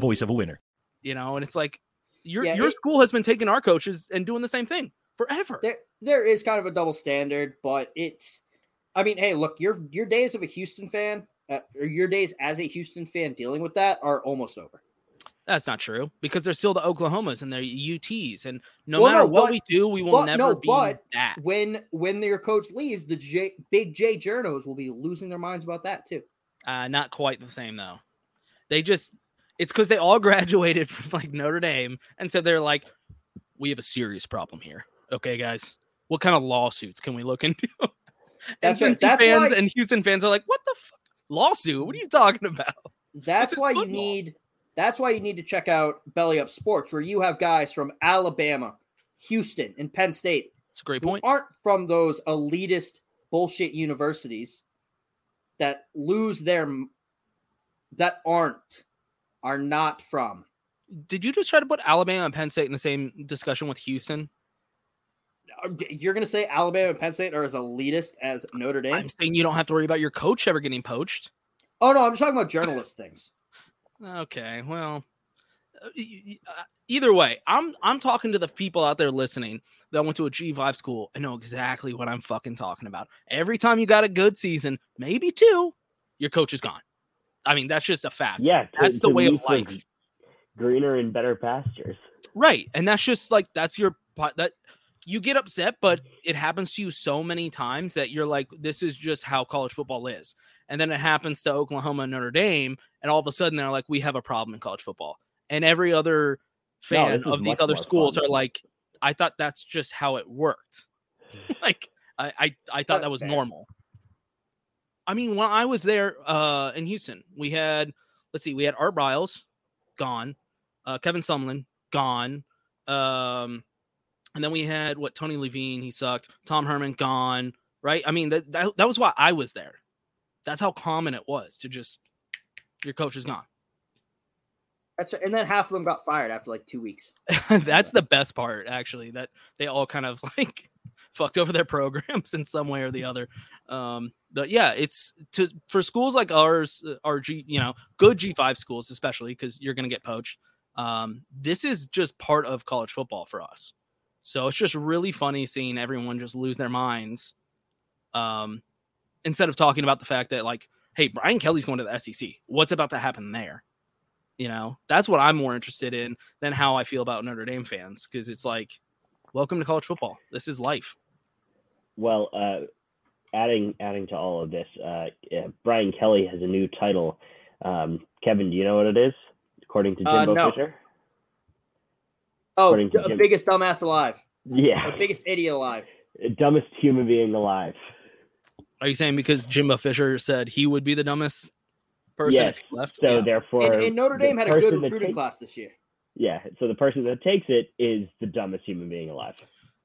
voice of a winner. You know, and it's like your Yeah, your it- school has been taking our coaches and doing the same thing forever. There, there is kind of a double standard, but it's. I mean, hey, look, your your days of a Houston fan, uh, or your days as a Houston fan dealing with that are almost over. That's not true because they're still the Oklahomas and they're UTs, and no Well, matter no, what but- we do, we will but- never no, be but that. When when your coach leaves, the J, big J journos will be losing their minds about that too. Uh, not quite the same though. They just it's because they all graduated from like Notre Dame, and so they're like, we have a serious problem here. Okay, guys, what kind of lawsuits can we look into? and That's right. That's fans why- and Houston fans are like, what the fuck? lawsuit? What are you talking about? That's why you need. That's why you need to check out Belly Up Sports, where you have guys from Alabama, Houston, and Penn State. It's a great point. Aren't from those elitist bullshit universities that lose their that aren't are not from. Did you just try to put Alabama and Penn State in the same discussion with Houston? Uh, You're going to say Alabama and Penn State are as elitist as Notre Dame? I'm saying you don't have to worry about your coach ever getting poached. Oh no, I'm talking about journalist things. Okay, well, uh, uh, either way, I'm I'm talking to the people out there listening that went to a G5 school and know exactly what I'm fucking talking about. Every time you got a good season, maybe two, your coach is gone. I mean, that's just a fact. Yeah, to- that's the way of life. Greener and better pastures. Right. And that's just like that's your po- that you get upset, but it happens to you so many times that you're like, this is just how college football is. And then it happens to Oklahoma and Notre Dame, and all of a sudden they're like, we have a problem in college football. And every other fan this is of these other schools fun. are like, I thought that's just how it worked. like I, I I thought That's that was fair. normal. I mean, when I was there uh in Houston, we had let's see, we had Art Briles gone, uh Kevin Sumlin gone, um, and then we had what Tony Levine, he sucked, Tom Herman gone, right? I mean, that that, that was why I was there. That's how common it was to just your coach is gone. That's and then half of them got fired after like two weeks. That's the best part, actually, that they all kind of like fucked over their programs in some way or the other. Um, but yeah, it's to for schools like ours, uh, our G, you know, good G5 schools, especially because you're going to get poached. Um, this is just part of college football for us. So it's just really funny seeing everyone just lose their minds. Um, instead of talking about the fact that like, hey, Brian Kelly's going to the SEC. What's about to happen there? You know, that's what I'm more interested in than how I feel about Notre Dame fans because it's like, welcome to college football. This is life. Well, uh, adding adding to all of this, uh, yeah, Brian Kelly has a new title. Um, Kevin, do you know what it is? According to Uh, Jimbo no. Fisher. Oh, the Jim- biggest dumbass alive. Yeah, The biggest idiot alive. dumbest human being alive. Are you saying because Jimbo Fisher said he would be the dumbest person Yes. if he left? So Yeah. therefore, And, and Notre Dame had a good recruiting takes- class this year. Yeah, so the person that takes it is the dumbest human being alive.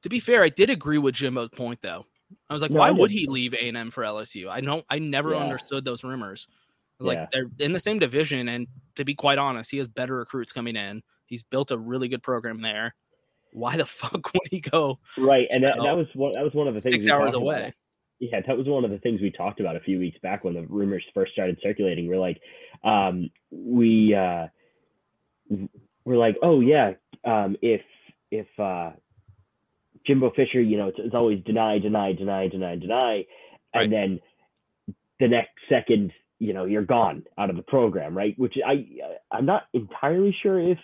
To be fair, I did agree with Jimbo's point though. I was like, No, why would he leave A and M for LSU? I don't. I never Yeah. understood those rumors. I was Yeah. like, they're in the same division, and to be quite honest, he has better recruits coming in. He's built a really good program there. Why the fuck would he go? Right, and that, know, that was one. That was one of the things. six hours away. about. Yeah, that was one of the things we talked about a few weeks back when the rumors first started circulating. We're like, um, we uh, we're like, oh yeah, um, if if uh, Jimbo Fisher, you know, it's, it's always deny, deny, deny, deny, deny, and then the next second, you know, you're gone out of the program, right? Which I I'm not entirely sure if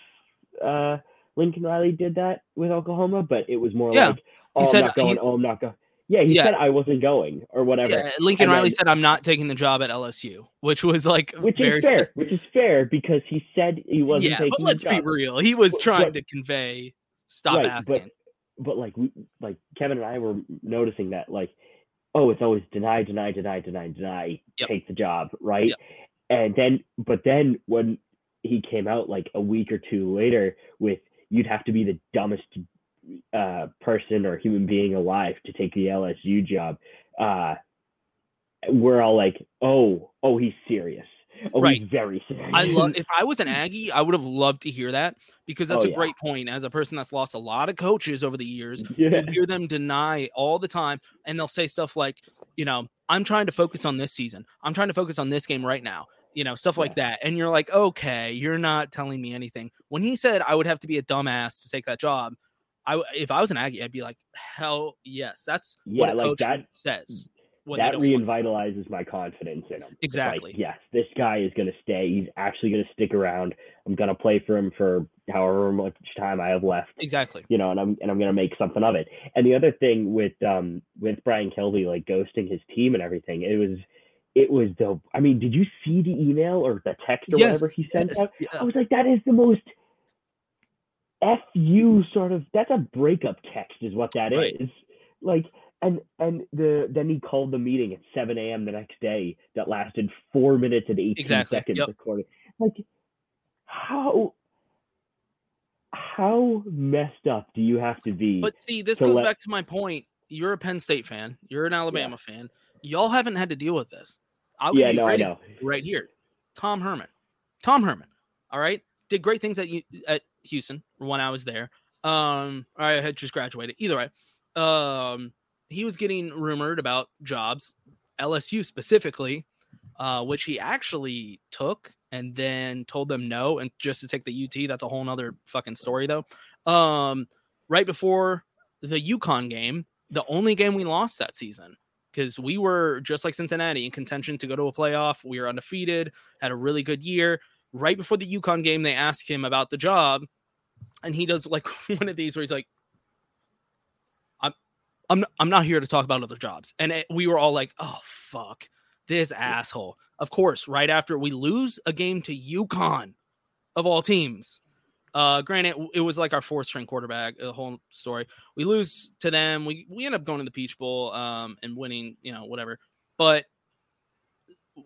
uh, Lincoln Riley did that with Oklahoma, but it was more Yeah. like, oh, said I'm not going, he- oh, I'm not going. Yeah, he Yeah. said I wasn't going or whatever. Yeah, Lincoln And Riley then- said, "I'm not taking the job at LSU," which was like which very is fair, specific. which is fair because he said he wasn't yeah, but let's be real. He was But- trying but- to convey, "Stop right, asking." But, but like we, like Kevin and I were noticing that like, oh, it's always deny, deny, deny, deny, deny, Yep. take the job, right? Yep. And then, but then when he came out like a week or two later with, you'd have to be the dumbest uh, person or human being alive to take the LSU job. Uh, we're all like, oh, oh, he's serious. Oh, Right. very. I love. If I was an Aggie, I would have loved to hear that because that's Oh, a yeah. great point. As a person that's lost a lot of coaches over the years, Yeah. you hear them deny all the time, and they'll say stuff like, you know, I'm trying to focus on this season. I'm trying to focus on this game right now. You know, stuff like that. And you're like, okay, you're not telling me anything. When he said I would have to be a dumbass to take that job, I if I was an Aggie, I'd be like, hell yes, that's Yeah, what a like coach that- says. That revitalizes my confidence in him. It's like, Exactly. yes, this guy is going to stay. He's actually going to stick around. I'm going to play for him for however much time I have left. Exactly. You know, and I'm and I'm going to make something of it. And the other thing with um with Brian Kelly like ghosting his team and everything, it was it was the. I mean, did you see the email or the text or Yes, whatever he sent yes, out? yeah. I was like, that is the most fu sort of. That's a breakup text, is what that is. Right. Like, and and the then he called the meeting at 7 a.m. the next day that lasted four minutes and 18 Exactly, seconds yep. according. Like, how how messed up do you have to be? But see, this goes let- back to my point. You're a Penn State fan. You're an Alabama fan. Y'all haven't had to deal with this. I'll Yeah, no, I know. right here. Tom Herman. Tom Herman. All right, did great things at at Houston when I was there. Um, or I had just graduated. Either way, um, he was getting rumored about jobs, LSU specifically, uh, which he actually took and then told them no, and just to take the UT. That's a whole nother fucking story though. Um, right before the UConn game, the only game we lost that season because we were just like Cincinnati in contention to go to a playoff. We were undefeated, had a really good year. Right before the UConn game, they asked him about the job, and he does like one of these where he's like, "I'm, I'm, not, I'm not here to talk about other jobs," and it, we were all like, "Oh fuck, this asshole." Of course, right after we lose a game to UConn, of all teams. Uh, granted, it was like our fourth string quarterback, the whole story. We lose to them. We we end up going to the Peach Bowl, um, and winning, you know, whatever. But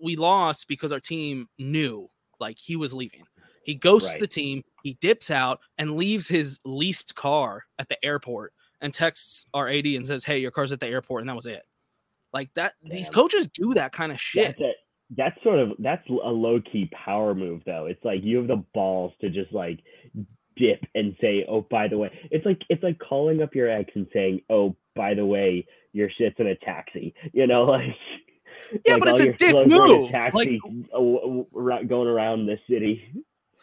we lost because our team knew like he was leaving. He ghosts Right. the team. He dips out and leaves his leased car at the airport and texts our AD and says, "Hey, your car's at the airport," and that was it. Like that. These coaches do that kind of shit. That's a, that's sort of that's a low key power move though. It's like you have the balls to just like dip and say, "Oh, by the way," it's like it's like calling up your ex and saying, "Oh, by the way, your shit's in a taxi." You know, like Yeah, like but it's a dick clothes are in move. A taxi uh, w- w- going around the city.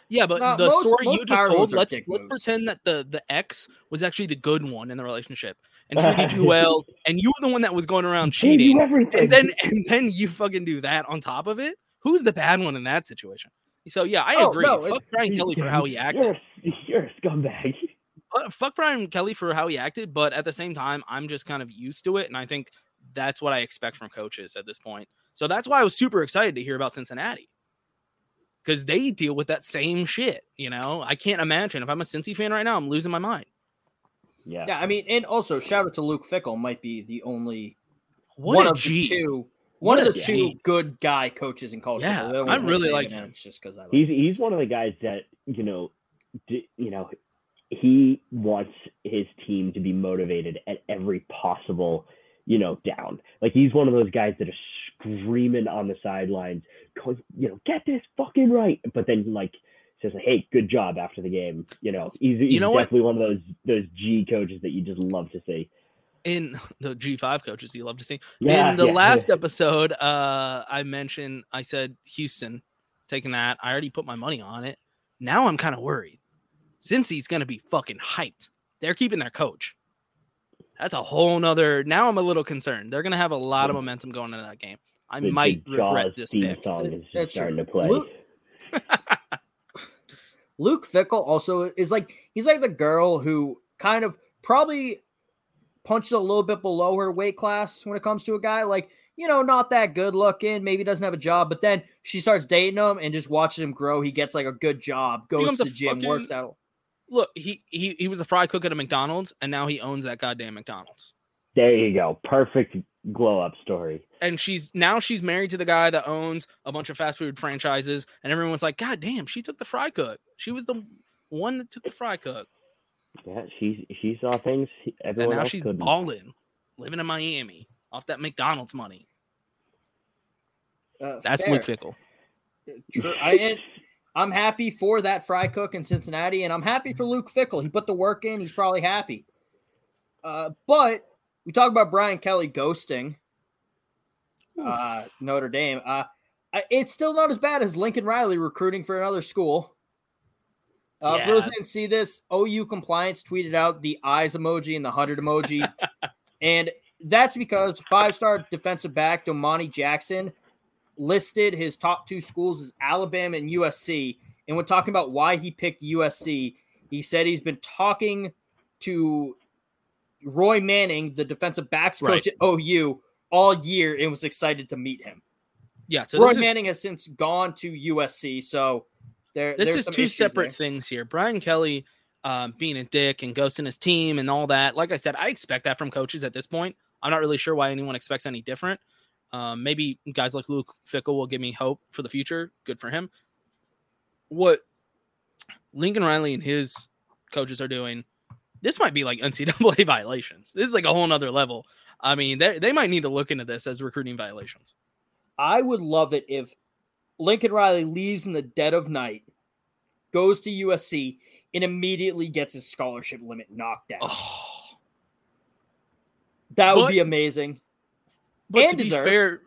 Yeah, but No, the most- story most you just told, let's let's moves. pretend that the the ex was actually the good one in the relationship and treated you well, and you were the one that was going around cheating, and then and then you fucking do that on top of it. Who's the bad one in that situation? So yeah, I Oh, agree. no, fuck Brian Kelly for how he acted. You're a, you're a scumbag. Fuck Brian Kelly for how he acted, but at the same time, I'm just kind of used to it, and I think that's what I expect from coaches at this point. So that's why I was super excited to hear about Cincinnati because they deal with that same shit. You know, I can't imagine if I'm a Cincy fan right now, I'm losing my mind. Yeah. Yeah, I mean, and also shout out to Luke Fickell, might be the only What one of G. the two, What one of a the G. two good guy coaches in college. Yeah, football. The other I really like Saban, him. It's just because I like He's he's one of the guys that you know, d- you know, he wants his team to be motivated at every possible you know down. Like he's one of those guys that are screaming on the sidelines, going, you know, get this fucking right. But then like says, like, hey, good job after the game. You know, he's, he's know what? definitely one of those those G coaches that you just love to see. in the G5 coaches you love to see. Yeah, in the yeah. last episode, uh, I mentioned I said Houston taking that. I already put my money on it. Now I'm kind of worried. Cincy's gonna be fucking hyped. They're keeping their coach. That's a whole nother. Now I'm a little concerned. They're gonna have a lot of momentum going into that game. I The- the might regret Jaws this theme pick. song is just That's starting true. to play. Luke- Luke Fickell also is like he's like the girl who kind of probably punches a little bit below her weight class when it comes to a guy like you know not that good looking maybe doesn't have a job but then she starts dating him and just watches him grow he gets like a good job goes to the gym fucking- works out Look, he, he he was a fry cook at a McDonald's, and now he owns that goddamn McDonald's. There you go. Perfect glow up story. and she's now she's married to the guy that owns a bunch of fast food franchises and everyone's like god damn she took the fry cook she was the one that took the fry cook Yeah, she she saw things and everyone now else she's couldn't. balling living in miami off that mcdonald's money Uh, that's fair. luke fickell I, I'm happy for that fry cook in Cincinnati, and I'm happy for Luke Fickell. He put the work in. He's probably happy. Uh, but we talk about Brian Kelly ghosting uh, Notre Dame. Uh, it's still not as bad as Lincoln Riley recruiting for another school. Uh, For those Yeah. who didn't see this, OU compliance tweeted out the eyes emoji and the hundred emoji, and that's because five-star defensive back Domani Jackson listed his top two schools as Alabama and USC. And when talking about why he picked USC, he said he's been talking to Roy Manning, the defensive backs coach Right. at OU, all year and was excited to meet him. yeah so Roy is, Manning has since gone to USC, so there. this is two separate there. things here brian kelly um, being a dick and ghosting his team and all that like i said i expect that from coaches at this point i'm not really sure why anyone expects any different um, maybe guys like luke fickell will give me hope for the future good for him what lincoln riley and his coaches are doing this might be like ncaa violations. This is like a whole nother level. I mean they they might need to look into this as recruiting violations. I would love it if Lincoln Riley leaves in the dead of night, goes to USC, and immediately gets his scholarship limit knocked down. that would But- be amazing. But And to be fair,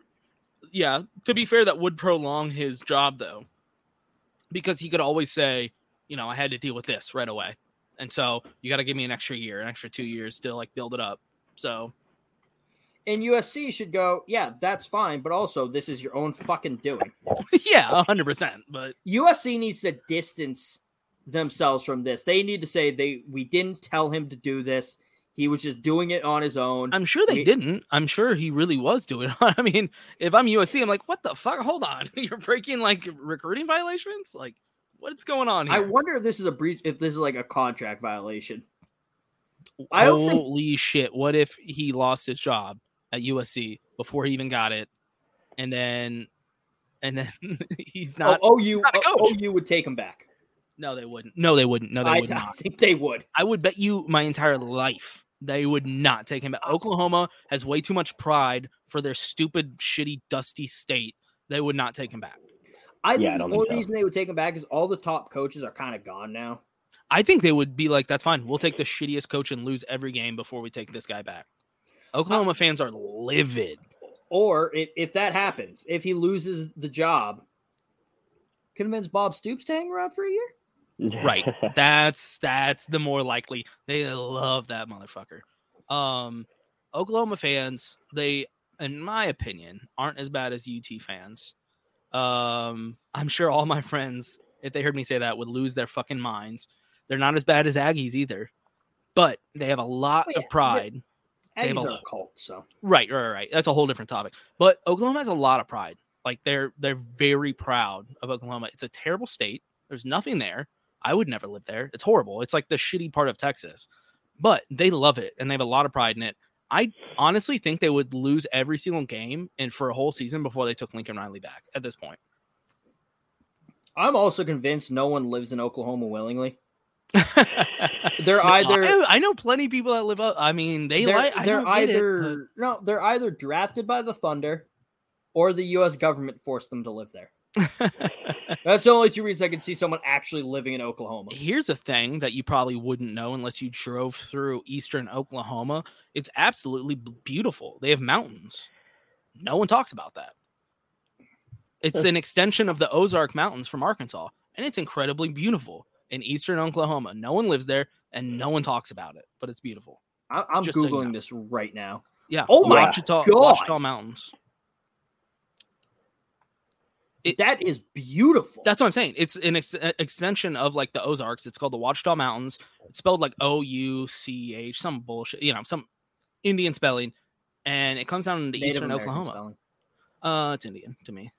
yeah, to be fair, that would prolong his job though, because he could always say, you know, I had to deal with this right away, and so you got to give me an extra year, an extra two years to like build it up. So And USC should go, yeah, that's fine, but also this is your own fucking doing. yeah, hundred percent. But USC needs to distance themselves from this. They need to say they we didn't tell him to do this. He was just doing it on his own. I'm sure they We- didn't. I'm sure he really was doing. it. I mean, if I'm USC, I'm like, what the fuck? Hold on, you're breaking like recruiting violations. Like, what's going on here? I wonder if this is a breach if this is like a contract violation. I don't think- Holy shit! What if he lost his job at USC before he even got it, and then, and then oh, oh, he's not? oh, OU, not a coach. Oh, OU would take him back. No, they wouldn't. No, they wouldn't. No, they I, would I not. think they would. I would bet you my entire life they would not take him back. Oklahoma has way too much pride for their stupid, shitty, dusty state. They would not take him back. I think Yeah, the don't only think so. reason they would take him back is all the top coaches are kind of gone now. I think they would be like, that's fine. We'll take the shittiest coach and lose every game before we take this guy back. Oklahoma fans are livid. Or if, if that happens, if he loses the job, convince Bob Stoops to hang around for a year. Right. that's that's the more likely. They love that motherfucker. Um Oklahoma fans, they in my opinion, aren't as bad as UT fans. Um I'm sure all my friends, if they heard me say that, would lose their fucking minds. They're not as bad as Aggies either. But they have a lot Oh, yeah. of pride. They have Aggies a are a cult, so Right, right, right. That's a whole different topic. But Oklahoma has a lot of pride. Like they're they're very proud of Oklahoma. It's a terrible state. There's nothing there. I would never live there. It's horrible. It's like the shitty part of Texas. But they love it and they have a lot of pride in it. I honestly think they would lose every single game and for a whole season before they took Lincoln Riley back at this point. I'm also convinced no one lives in Oklahoma willingly. they're No, either I, I know plenty of people that live up. I mean, they they're, like I they're don't it, either no, they're either drafted by the Thunder or the U.S. government forced them to live there. That's the only two reasons I can see someone actually living in Oklahoma. Here's a thing that you probably wouldn't know unless you drove through eastern Oklahoma. It's absolutely beautiful. They have mountains. No one talks about that. It's an extension of the Ozark Mountains from Arkansas, and it's incredibly beautiful in eastern Oklahoma. No one lives there, and no one talks about it, but it's beautiful. I, I'm Just so you googling know. this right now. Yeah. Oh my Wichita, God. Wichita Mountains. That is beautiful. That's what I'm saying. It's an ex- extension of like the Ozarks. It's called the Ouachita Mountains. It's spelled like O U C H, some bullshit, you know, some Indian spelling, and it comes down into Native eastern American Oklahoma. spelling. Uh, it's Indian to me.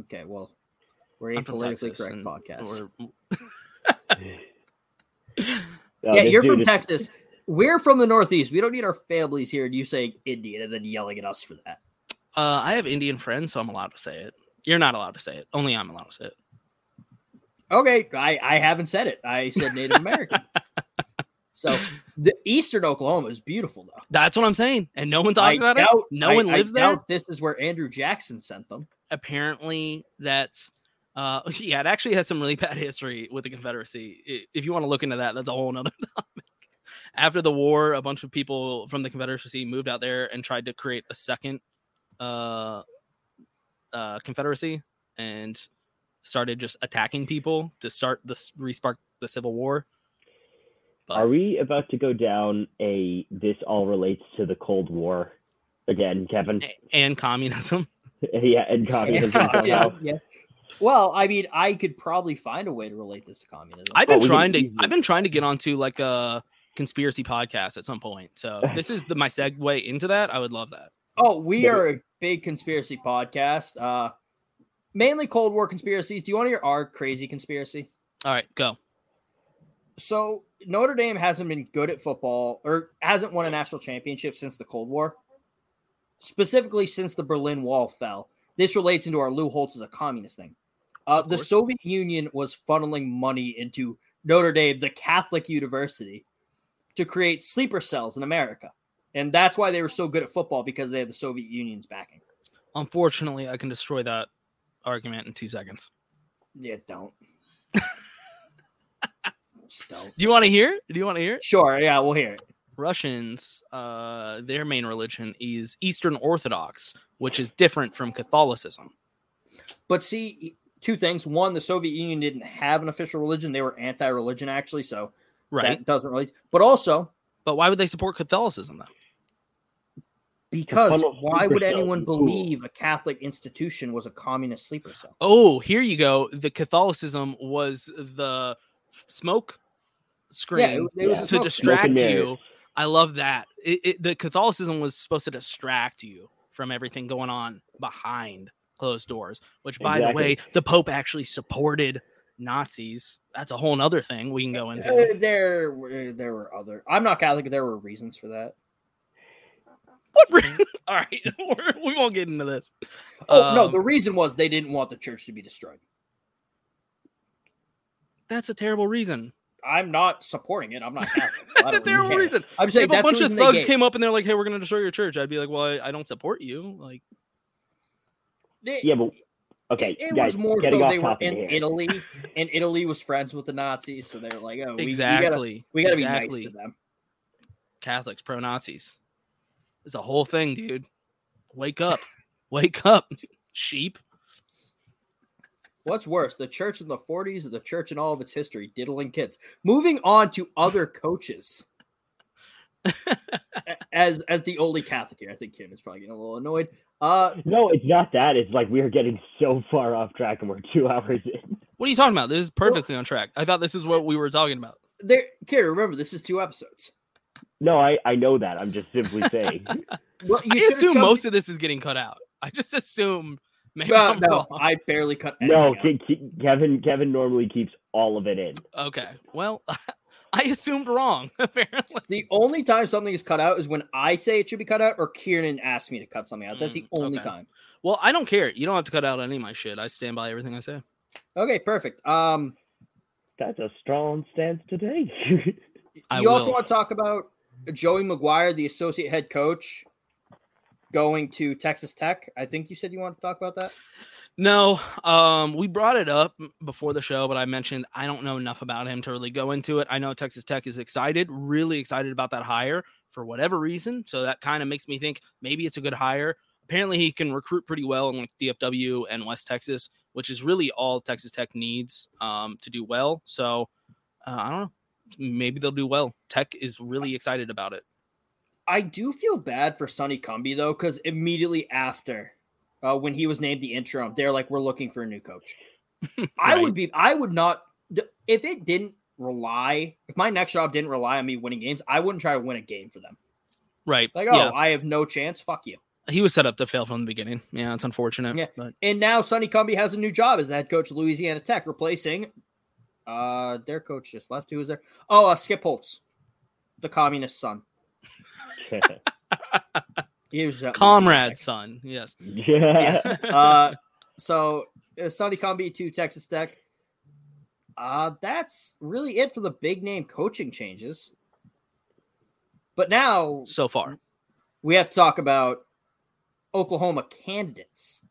Okay, well, we're a I'm politically Texas, correct podcast. No, yeah, you're from is- Texas. We're from the Northeast. We don't need our families here, and you saying Indian and then yelling at us for that. Uh, I have Indian friends, so I'm allowed to say it. You're not allowed to say it. Only I'm allowed to say it. Okay, I, I haven't said it. I said Native American. so the Eastern Oklahoma is beautiful, though. That's what I'm saying, and no one talks I about doubt, it. No I- one I lives there. This is where Andrew Jackson sent them. apparently that's uh yeah it actually has some really bad history with the confederacy if you want to look into that that's a whole nother topic after the war a bunch of people from the confederacy moved out there and tried to create a second uh uh confederacy and started just attacking people to start this respark the civil war Are we about to go down a this all relates to the Cold War again, Kevin? and communism yeah, and communism yeah, somehow. yes. Well, I mean, I could probably find a way to relate this to communism. I've been we can trying to easily- I've been trying to get onto like a conspiracy podcast at some point. So if this is the my segue into that, I would love that. Oh, we Yeah, are a big conspiracy podcast. Uh mainly Cold War conspiracies. Do you want to hear our crazy conspiracy? All right, go. So Notre Dame hasn't been good at football or hasn't won a national championship since the Cold War. Specifically since the Berlin Wall fell. This relates into our Lou Holtz as a communist thing. Uh, the. Soviet Union was funneling money into Notre Dame, the Catholic university, to create sleeper cells in America. And that's why they were so good at football because they had the Soviet Union's backing. Unfortunately, I can destroy that argument in two seconds. Yeah, don't. Don't. Do you want to hear? Do you want to hear? Sure, yeah, we'll hear it. Russians, uh, their main religion is Eastern Orthodox, which is different from Catholicism. But see, two things. One, the Soviet Union didn't have an official religion; they were anti-religion, actually. So Right. that doesn't really. But also, But why would they support Catholicism then? Because why would anyone is cool. believe a Catholic institution was a communist sleeper cell? Oh, here you go. The Catholicism was the smoke screen it was a to smoke distract screen. you. I love that. It, it, the Catholicism was supposed to distract you from everything going on behind closed doors. Which, by the way, the Pope actually supported Nazis. That's a whole other thing we can go into. there, were, there were other. I'm not Catholic. There were reasons for that. What? re- All right, We're- we won't get into this. Oh no, Um, the reason was they didn't want the church to be destroyed. that's a terrible reason. I'm not supporting it. I'm not Catholic. so I That's a don't really terrible care. reason. I'm saying if a that's the bunch of thugs came up and they're like, "Hey, we're going to destroy your church," I'd be like, "Well, I, I don't support you." Like, It- Yeah, but okay, it guys, was more so they were in here. Italy, and Italy was friends with the Nazis, so they were like, "Oh, we, Exactly. we gotta, we gotta Exactly. be nice to them." Catholics, pro Nazis. It's a whole thing, dude. Wake up. Wake up, sheep. What's worse, the church in the 40s or the church in all of its history, diddling kids? Moving on to other coaches. as as the only Catholic here, I think Kim is probably getting a little annoyed. Uh, No, it's not that. It's like we are getting so far off track and we're two hours in. What are you talking about? This is perfectly on track. I thought this is what we were talking about. there, Kira, remember this is two episodes. No, I I know that. I'm just simply saying. Well, you I assume chosen- most of this is getting cut out. I just assume maybe Uh, I'm no, wrong. I barely cut. no, out. Ke- Ke- Kevin Kevin normally keeps all of it in. Okay. Well, I assumed wrong. Apparently. The only time something is cut out is when I say it should be cut out, or Kieran asks me to cut something out. That's the only Mm, okay. time. Well, I don't care. You don't have to cut out any of my shit. I stand by everything I say. Okay, perfect. Um, That's a strong stance today. I you also will. want to talk about Joey McGuire, the associate head coach, going to Texas Tech. I think you said you wanted to talk about that. No, um, we brought it up before the show, but I mentioned I don't know enough about him to really go into it. I know Texas Tech is excited, really excited about that hire for whatever reason. So that kind of makes me think maybe it's a good hire. Apparently, he can recruit pretty well in like DFW and West Texas, which is really all Texas Tech needs um, to do well. So uh, I don't know. Maybe they'll do well. Tech is really excited about it. I do feel bad for Sonny Cumby though, because immediately after, uh, when he was named the interim, they're like, "We're looking for a new coach." I would be. I would not. If it didn't rely, if my next job didn't rely on me winning games, I wouldn't try to win a game for them. Right. Like, oh, yeah. I have no chance. Fuck you. He was set up to fail from the beginning. Yeah, it's unfortunate. Yeah. But And now Sonny Cumby has a new job as the head coach of Louisiana Tech, replacing uh their coach just left. Who was there? Oh, uh, Skip Holtz, the communist son. He was at Louisiana son. Yes. yeah. uh, so uh, Sonny Cumby to Texas Tech. Uh, that's really it for the big name coaching changes. But now So far. we have to talk about Oklahoma candidates.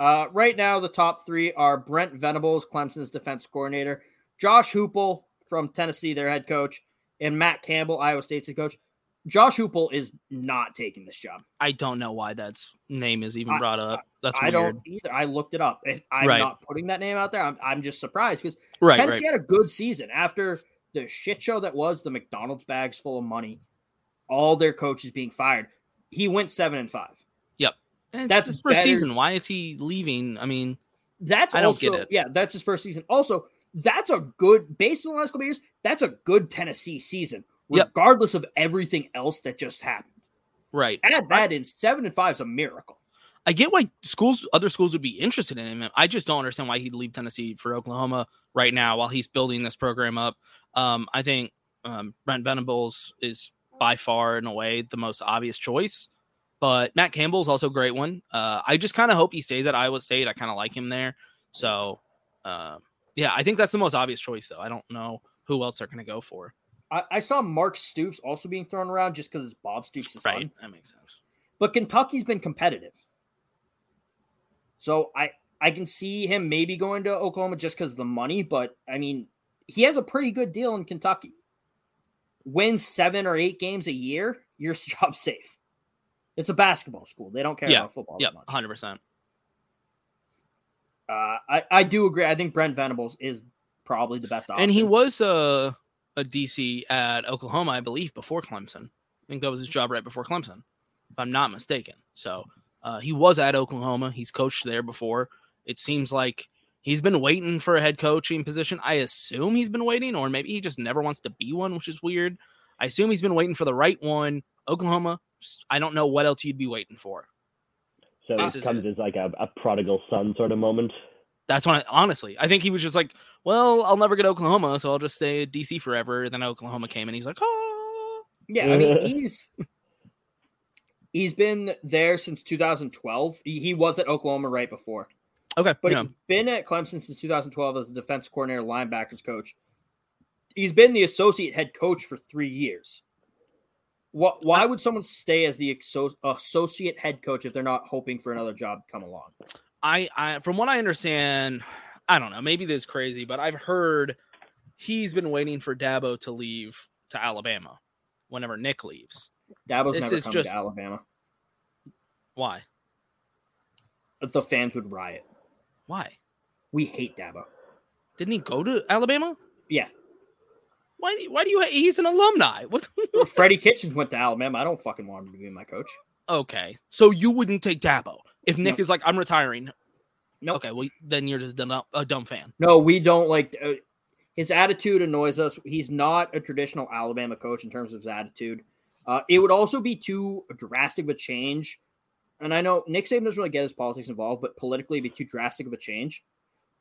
Uh, right now, the top three are Brent Venables, Clemson's defense coordinator, Josh Heupel from Tennessee, their head coach, and Matt Campbell, Iowa State's head coach. Josh Heupel is not taking this job. I don't know why that name is even I- brought up. That's I weird. don't either. I looked it up. and I'm Right. not putting that name out there. I'm, I'm just surprised because Right, Tennessee right. had a good season after the shit show that was the McDonald's bags full of money, all their coaches being fired. He went seven and five. Yep. And That's his first better- season. Why is he leaving? I mean, That's I don't also get it. yeah. That's his first season. Also, that's a good based on the last couple of years. That's a good Tennessee season, Yep. regardless of everything else that just happened. right. Add that in seven and five is a miracle. I get why schools, other schools would be interested in him. I just don't understand why he'd leave Tennessee for Oklahoma right now while he's building this program up. Um, I think um, Brent Venables is by far, in a way, the most obvious choice. But Matt Campbell's also a great one. Uh, I just kind of hope he stays at Iowa State. I kind of like him there. So, uh, yeah, I think that's the most obvious choice, though. I don't know who else they're going to go for. I, I saw Mark Stoops also being thrown around just because it's Bob Stoops' son. Right. That makes sense. But Kentucky's been competitive. So I I can see him maybe going to Oklahoma just because of the money, but I mean, he has a pretty good deal in Kentucky. Wins seven or eight games a year, your job's safe. It's a basketball school. They don't care Yeah. about football. Yeah, that 100%. Uh, I, I do agree. I think Brent Venables is probably the best option. And he was uh, a DC at Oklahoma, I believe, before Clemson. I think that was his job right before Clemson, if I'm not mistaken. So uh, he was at Oklahoma. He's coached there before. It seems like he's been waiting for a head coaching position. I assume he's been waiting, or maybe he just never wants to be one, which is weird. I assume he's been waiting for the right one. Oklahoma, I don't know what else you'd be waiting for. So This it is comes as like a, a prodigal son sort of moment. That's when, I, honestly, I think he was just like, well, I'll never get to Oklahoma, so I'll just stay at DC forever. Then Oklahoma came, and he's like, oh, Yeah, I mean he's he's been there since 2012. He, he was at Oklahoma right before, okay, but yeah. he's been at Clemson since 2012 as a defense coordinator, linebackers coach. He's been the associate head coach for three years. What? Why would someone stay as the associate head coach if they're not hoping for another job to come along? I, I from what I understand, I don't know, maybe this is crazy, but I've heard he's been waiting for Dabo to leave to Alabama whenever Nick leaves. Dabo's This never is coming just- to Alabama. Why? The fans would riot. Why? We hate Dabo. Didn't he go to Alabama? Yeah. Why? do you- Why do you? He's an alumni. What? Freddie Kitchens went to Alabama. I don't fucking want him to be my coach. okay, so you wouldn't take Dabo if Nick No. is like, I'm retiring. Nope. Okay, well then you're just done, a dumb fan. No, we don't like. Uh, his attitude annoys us. He's not a traditional Alabama coach in terms of his attitude. Uh, it would also be too drastic of a change. And I know Nick Saban doesn't really get his politics involved, but politically, it'd be too drastic of a change.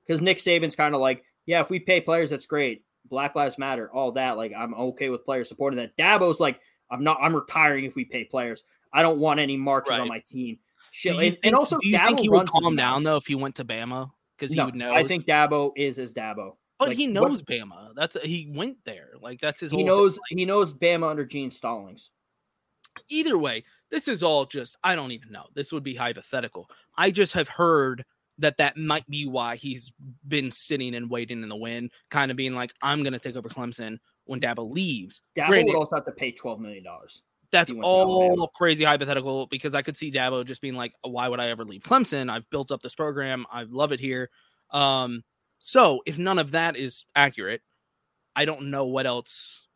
Because Nick Saban's kind of like, yeah, if we pay players, that's great. Black Lives Matter, all that. Like, I'm okay with players supporting that. Dabo's like, I'm not. I'm retiring if we pay players. I don't want any marches Right. on my team. Shit. And, think- and also, do you think Dabo he would calm down though if he went to Bama because he No, would know. I think Dabo is as Dabo. but Like, he what- knows Bama. That's he went there. Like that's his. he knows Thing. he knows Bama under Gene Stallings. Either way, this is all just. I don't even know. This would be hypothetical. I just have heard that that might be why he's been sitting and waiting in the wind, kind of being like, "I'm going to take over Clemson when Dabo leaves." Dabo Granted, would also have to pay twelve million dollars. that's he went to all crazy hypothetical because I could see Dabo just being like, "Why would I ever leave Clemson? I've built up this program. I love it here." Um, so if none of that is accurate, I don't know what else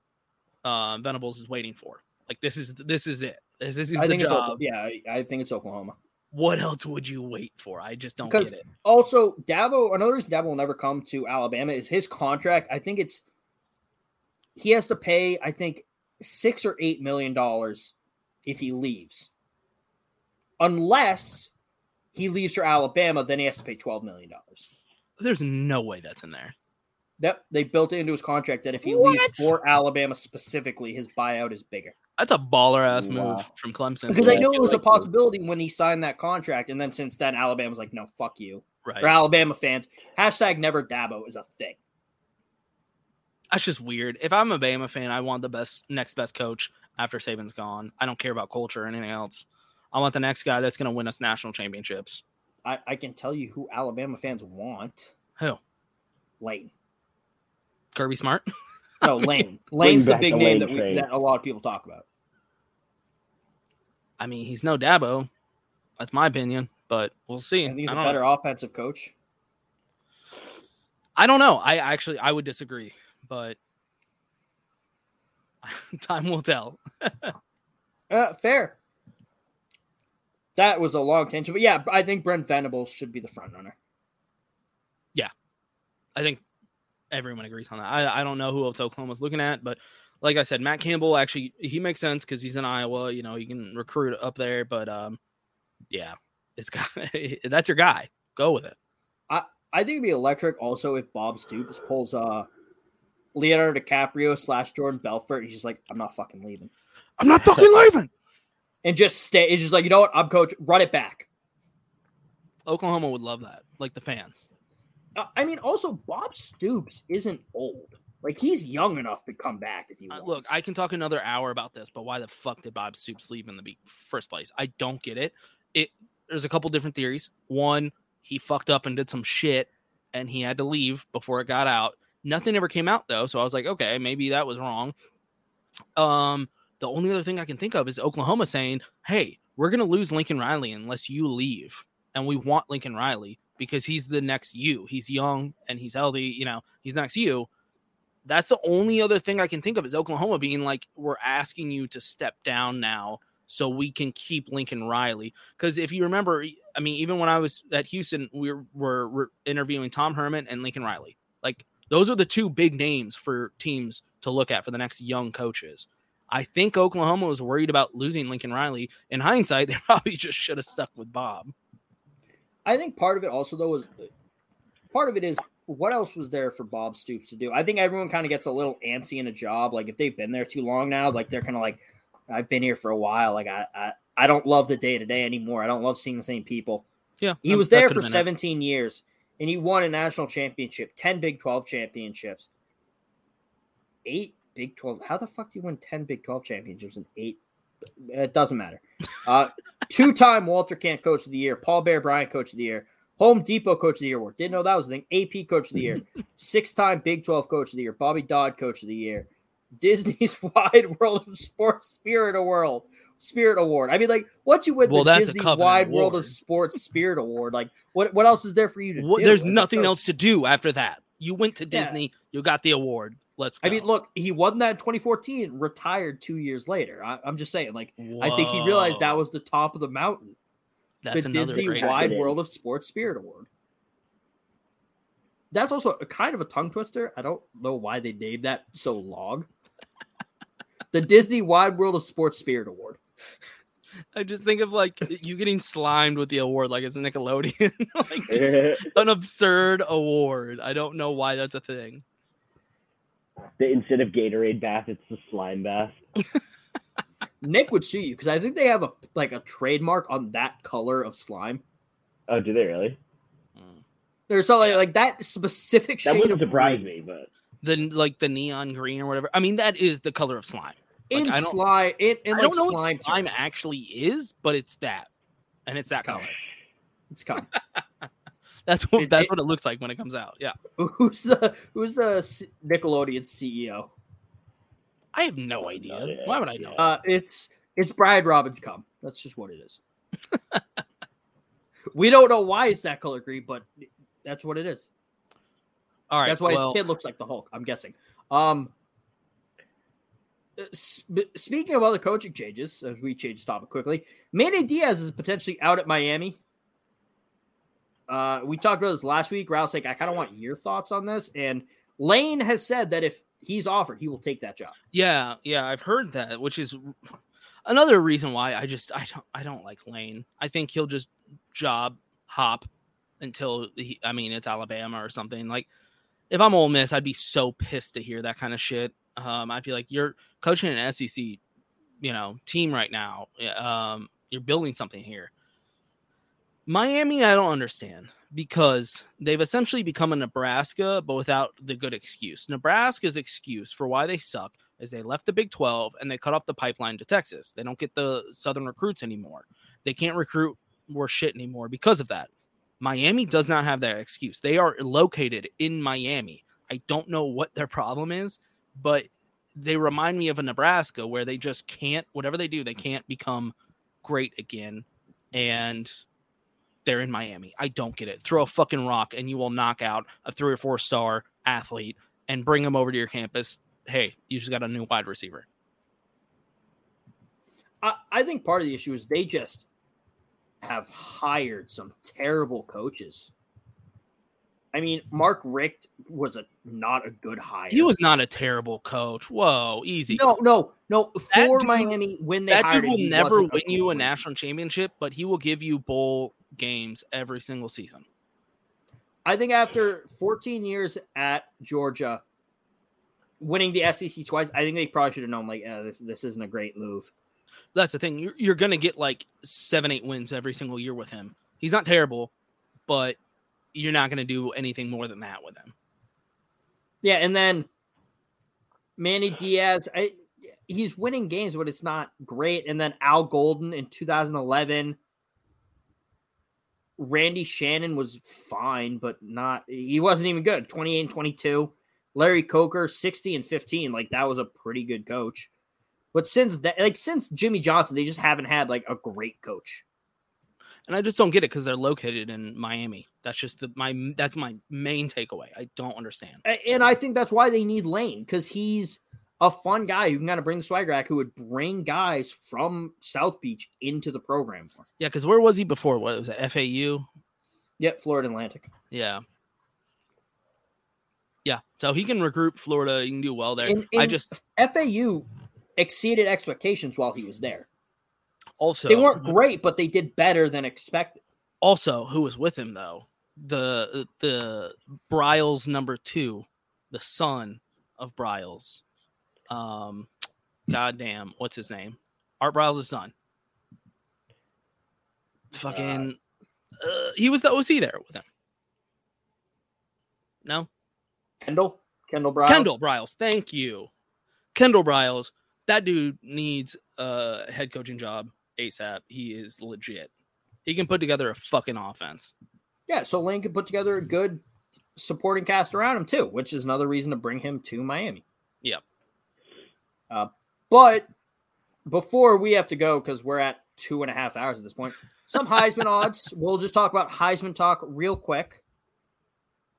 uh, Venables is waiting for. Like this is this is it. This, this is I the job. Yeah, I think it's Oklahoma. What else would you wait for? I just don't Because get it. also Dabo, another reason Dabo will never come to Alabama is his contract. I think it's he has to pay. I think six or eight million dollars if he leaves, unless he leaves for Alabama. Then he has to pay twelve million dollars. There's no way that's in there. Yep, they built it into his contract that if he What? leaves for Alabama specifically, his buyout is bigger. That's a baller ass Wow. move from Clemson. Because I knew it was a possibility when he signed that contract, and then since then Alabama's like, no, fuck you. Right. For Alabama fans, hashtag never Dabo is a thing. That's just weird. If I'm a Bama fan, I want the best next best coach after Saban's gone. I don't care about culture or anything else. I want the next guy that's going to win us national championships. I, I can tell you who Alabama fans want. Who? Lane. Kirby Smart. No, Lane. Lane's the big the name Lane that, we, that a lot of people talk about. I mean, he's no Dabo. That's my opinion, but we'll see. I think he's I a don't, better offensive coach. I don't know. I actually I would disagree, but time will tell. Uh, fair. That was a long tangent, but yeah, I think Brent Venables should be the front runner. Yeah, I think everyone agrees on that. I, I don't know who else Oklahoma's looking at, but like I said, Matt Campbell actually he makes sense because he's in Iowa. You know, you can recruit up there, but um, yeah, it's got that's your guy. Go with it. I, I think it'd be electric also if Bob Stoops pulls uh Leonardo DiCaprio slash Jordan Belfort. He's just like, I'm not fucking leaving. I'm not fucking leaving. And just stay. It's just like, you know what? I'm coach. Run it back. Oklahoma would love that, like the fans. Uh, I mean, also Bob Stoops isn't old. Like he's young enough to come back if he Uh, wants. look, I can talk another hour about this, but why the fuck did Bob Stoops leave in the be- first place? I don't get it. It there's a couple different theories. One, he fucked up and did some shit, and he had to leave before it got out. Nothing ever came out though, so I was like, okay, maybe that was wrong. Um, the only other thing I can think of is Oklahoma saying, "Hey, we're gonna lose Lincoln Riley unless you leave, and we want Lincoln Riley because he's the next you. He's young and he's healthy. You know, he's next you." That's the only other thing I can think of is Oklahoma being like, "We're asking you to step down now." So we can keep Lincoln Riley because if you remember, I mean, even when I was at Houston, we were, were, were interviewing Tom Herman and Lincoln Riley. Like those are the two big names for teams to look at for the next young coaches. I think Oklahoma was worried about losing Lincoln Riley. In hindsight, they probably just should have stuck with Bob. I think part of it also though was part of it is what else was there for Bob Stoops to do? I think everyone kind of gets a little antsy in a job. Like if they've been there too long now, like they're kind of like, I've been here for a while. Like I, I, I don't love the day to day anymore. I don't love seeing the same people. Yeah, He was there for been it. 17 years and he won a national championship, 10 Big 12 championships, eight Big 12. How the fuck do you win 10 Big 12 championships and eight? It doesn't matter. Uh, Two time Walter Camp Coach of the Year, Paul Bear Bryant Coach of the Year, Home Depot Coach of the Year award. Didn't know that was the thing. AP Coach of the Year, six time Big 12 Coach of the Year, Bobby Dodd Coach of the Year, Disney's Wide World of Sports Spirit Award. Spirit Award. I mean, like, once you win Well, the Disney Wide World of. Sports Spirit Award, like, what what else is there for you to What, do? there's nothing else to do after that. You went to Yeah. Disney, you got the award. Let's go. I mean, look, he won that in 2014, retired two years later. I, I'm just saying, like, I think he realized that was the top of the mountain. That's the another Disney great Wide acronym. World of Sports Spirit Award. that's also a kind of a tongue twister. I don't know why they named that so long. the Disney Wide World of Sports Spirit Award. I just think of like you getting slimed with the award, like it's a Nickelodeon, like an absurd award. I don't know why that's a thing. The, instead of Gatorade bath, it's the slime bath. Nick would sue you because I think they have a like a trademark on that color of slime. Oh, do they really? Hmm. There's something like that specific That shade wouldn't of surprise green. me, but The like the neon green or whatever. I mean, that is the color of slime. Like, In I don't, slime, in, in I like don't know slime, what slime terms. actually is, but it's that, and it's that color. It's coming. That's what It- that's it- what it looks like when it comes out. Yeah, who's the who's the Nickelodeon CEO? I have no idea. Why would I know? Uh, it's it's Brian Robbins. Come, that's just what it is. we don't know why it's that color green, but that's what it is. All right, That's why well- his kid looks like the Hulk. I'm guessing. Um, uh, sp- speaking of other coaching changes, as we change the topic quickly, Manny Diaz is potentially out at Miami. Uh, we talked about this last week. Ralph's like, I kind of want your thoughts on this. And Lane has said that if he's offered, he will take that job. Yeah, yeah, I've heard that, which is another reason why I just I don't I don't like Lane. I think he'll just job hop until he, I mean it's Alabama or something. Like if I'm Ole Miss, I'd be so pissed to hear that kind of shit. Um, I'd be like, you're coaching an SEC, you know, team right now. Um, you're building something here. Miami, I don't understand because they've essentially become a Nebraska, but without the good excuse. Nebraska's excuse for why they suck is they left the Big 12 and they cut off the pipeline to Texas. They don't get the Southern recruits anymore. They can't recruit worth shit anymore because of that. Miami does not have that excuse. They are located in Miami. I don't know what their problem is, but they remind me of a Nebraska where they just can't, whatever they do, they can't become great again. And they're in Miami. I don't get it. Throw a fucking rock and you will knock out a three or four star athlete and bring them over to your campus. Hey, you just got a new wide receiver. I, I think part of the issue is they just have hired some terrible coaches. I mean, Mark Richt was a not a good hire. He was not a terrible coach. Whoa, easy. no, no, no. That For dude- Miami, when they that hired dude will he never win you a national championship, but he will give you bowl games every single season. I think after 14 years at Georgia, winning the SEC twice, I think they probably should have known like, eh, this this isn't a great move. That's the thing. You're, you're going to get like seven, eight wins every single year with him. He's not terrible, but you're not going to do anything more than that with him. Yeah, and then Manny Diaz, I, he's winning games, but it's not great. And then Al Golden in 2011. Randy Shannon was fine, but not he wasn't even good. 28 and 22. Larry Coker, 60 and 15. Like that was a pretty good coach. But since that like since Jimmy Johnson, they just haven't had like a great coach. And I just don't get it because they're located in Miami. That's just the, my that's my main takeaway. I don't understand. And I think that's why they need Lane because he's a fun guy who can kind of bring the swagger back, who would bring guys from South Beach into the program. Yeah, because where was he before? What was that? FAU? Yep, Florida Atlantic. Yeah. Yeah. So he can recruit Florida. He can do well there. And, I just FAU exceeded expectations while he was there. Also they weren't great, but they did better than expected. also who was with him though the the Briles number two, the son of Briles. Um, goddamn, what's his name? Art Briles' son. Fucking, uh, he was the OC there with him. No, Kendall, Kendall Briles. Kendall Briles. Thank you, Kendall Briles. That dude needs a head coaching job ASAP. He is legit. He can put together a fucking offense. Yeah, so Lane can put together a good supporting cast around him too, which is another reason to bring him to Miami. Yep. Uh, but before we have to go, because we're at two and a half hours at this point, some Heisman odds. We'll just talk about Heisman talk real quick.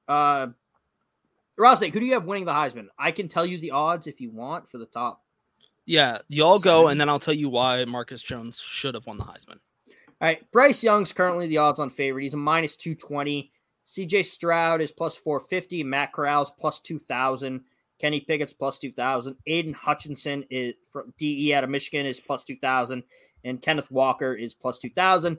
Uh, Rossi, who do you have winning the Heisman? I can tell you the odds if you want for the top. Yeah, y'all go, and then I'll tell you why Marcus Jones should have won the Heisman. All right, Bryce Young's currently the odds on favorite. He's a minus 220. CJ Stroud is plus 450. Matt Corral's plus 2,000. Kenny Pickett's plus 2,000. Aidan Hutchinson is from DE out of Michigan is plus 2,000. And Kenneth Walker is plus 2,000.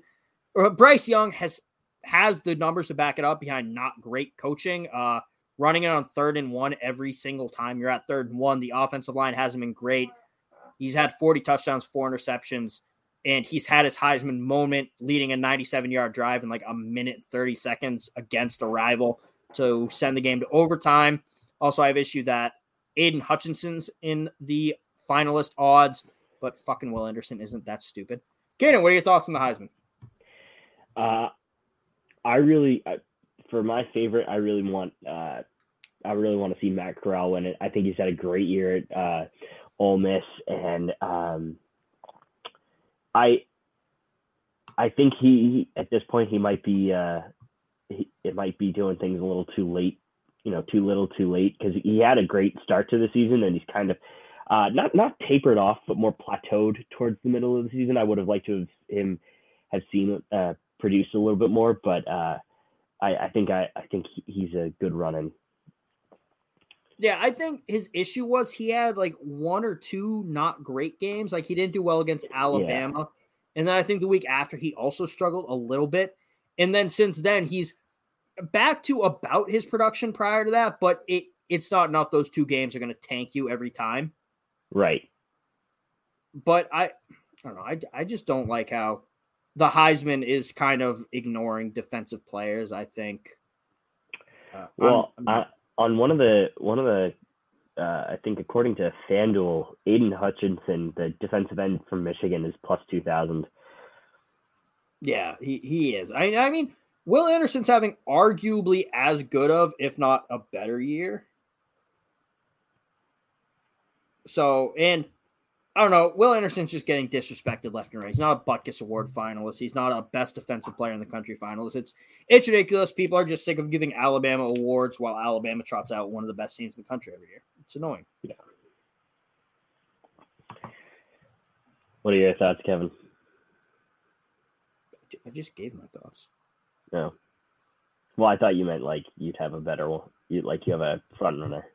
Uh, Bryce Young has has the numbers to back it up behind not great coaching. Uh, running it on third and one every single time you're at third and one. The offensive line hasn't been great. He's had 40 touchdowns, four interceptions, and he's had his Heisman moment leading a 97 yard drive in like a minute 30 seconds against a rival to send the game to overtime. Also, I have issue that Aidan Hutchinson's in the finalist odds, but fucking Will Anderson isn't that stupid. Kaden, what are your thoughts on the Heisman? Uh, I really, for my favorite, I really want, uh, I really want to see Matt Corral win it. I think he's had a great year at uh, Ole Miss, and um, I, I think he at this point he might be, uh, he, it might be doing things a little too late, you know, too little, too late because he had a great start to the season, and he's kind of. Uh, not not tapered off, but more plateaued towards the middle of the season. I would have liked to have him have seen uh, produce a little bit more, but uh, I, I think I, I think he's a good running. Yeah, I think his issue was he had like one or two not great games. Like he didn't do well against Alabama. Yeah. And then I think the week after he also struggled a little bit. And then since then he's back to about his production prior to that, but it it's not enough. Those two games are going to tank you every time. Right. But I I don't know. I, I just don't like how the Heisman is kind of ignoring defensive players. I think. Uh, well, I'm, I'm, on one of the one of the, uh, I think according to FanDuel, Aidan Hutchinson, the defensive end from Michigan, is plus two thousand. Yeah, he, he is. I I mean, Will Anderson's having arguably as good of, if not a better year. So, and I don't know. Will Anderson's just getting disrespected left and right. He's not a Butkus Award finalist. He's not a best defensive player in the country finalist. It's it's ridiculous. People are just sick of giving Alabama awards while Alabama trots out one of the best teams in the country every year. It's annoying. Yeah. What are your thoughts, Kevin? I just gave my thoughts. No. Well, I thought you meant like you'd have a better like you have a front runner.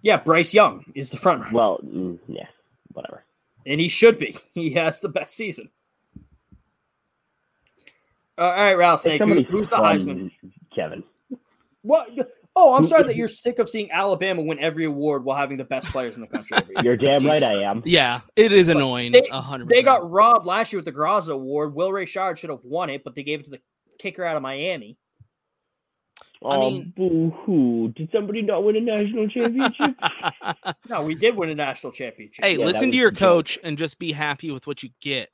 Yeah, Bryce Young is the front runner. Well, mm, yeah, whatever and he should be. He has the best season. Uh, all right, Ralph Snake, who, who's the Heisman? Kevin. What? Oh, I'm sorry that you're sick of seeing Alabama win every award while having the best players in the country. You're damn right I am. Yeah, it is annoying. They, 100%. they got robbed last year with the Groza Award. Will Reichard should have won it, but they gave it to the kicker out of Miami. Oh, I mean, boo hoo. Did somebody not win a national championship? no, we did win a national championship. Hey, yeah, listen to your coach joke. and just be happy with what you get.